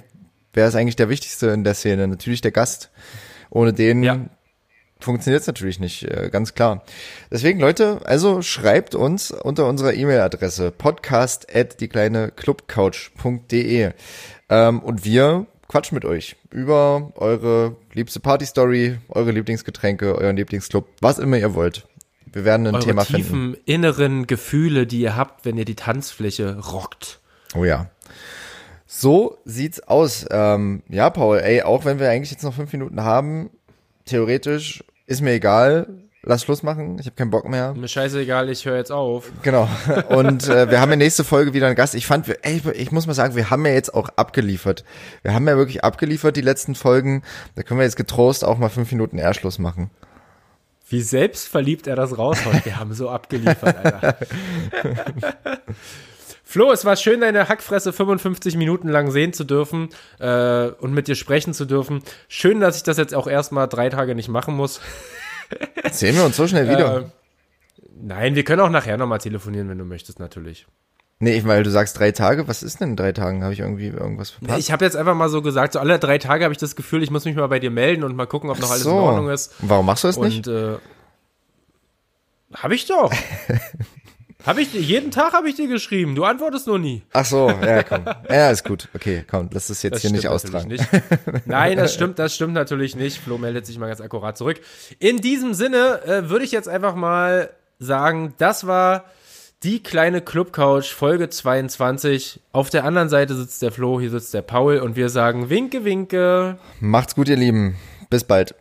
wer ist eigentlich der Wichtigste in der Szene? Natürlich der Gast. Ohne den Ja. funktioniert es natürlich nicht, äh, ganz klar. Deswegen, Leute, also schreibt uns unter unserer E-Mail-Adresse podcast at die kleine clubcouch.de ähm, und wir quatschen mit euch über eure liebste Party-Story, eure Lieblingsgetränke, euren Lieblingsclub, was immer ihr wollt. Wir werden ein Eure Thema tiefen finden. inneren Gefühle, die ihr habt, wenn ihr die Tanzfläche rockt. Oh ja. So sieht's aus. Ähm, ja, Paul, ey, auch wenn wir eigentlich jetzt noch fünf Minuten haben, theoretisch ist mir egal. Lass Schluss machen. Ich habe keinen Bock mehr. Mir scheißegal, ich höre jetzt auf. Genau. [LAUGHS] Und äh, wir haben ja nächste Folge wieder einen Gast. Ich fand, wir- ey, ich muss mal sagen, wir haben ja jetzt auch abgeliefert. Wir haben ja wirklich abgeliefert die letzten Folgen. Da können wir jetzt getrost auch mal fünf Minuten eher Schluss machen. Wie selbstverliebt er das raushaut. Wir haben so abgeliefert, Alter. [LAUGHS] Flo, es war schön, deine Hackfresse 55 Minuten lang sehen zu dürfen äh, und mit dir sprechen zu dürfen. Schön, dass ich das jetzt auch erstmal drei Tage nicht machen muss. Sehen wir uns so schnell wieder. Äh, nein, wir können auch nachher nochmal telefonieren, wenn du möchtest, natürlich. nee, weil du sagst drei Tage. Was ist denn in drei Tagen? Habe ich irgendwie irgendwas verpasst? Ich habe jetzt einfach mal so gesagt, so alle drei Tage habe ich das Gefühl, ich muss mich mal bei dir melden und mal gucken, ob noch alles in Ordnung ist. Warum machst du das nicht? Und äh, habe ich doch. [LAUGHS] habe ich dir- jeden Tag habe ich dir geschrieben. Du antwortest nur nie. Ach so, ja, komm. Ja, ist gut. Okay, komm, lass das jetzt Das hier nicht austragen. Nicht. Nein, das stimmt, das stimmt natürlich nicht. Flo meldet sich mal ganz akkurat zurück. In diesem Sinne äh, würde ich jetzt einfach mal sagen, das war die kleine Clubcouch Folge 22. Auf der anderen Seite sitzt der Flo, hier sitzt der Paul und wir sagen Winke, Winke. Macht's gut, ihr Lieben. Bis bald.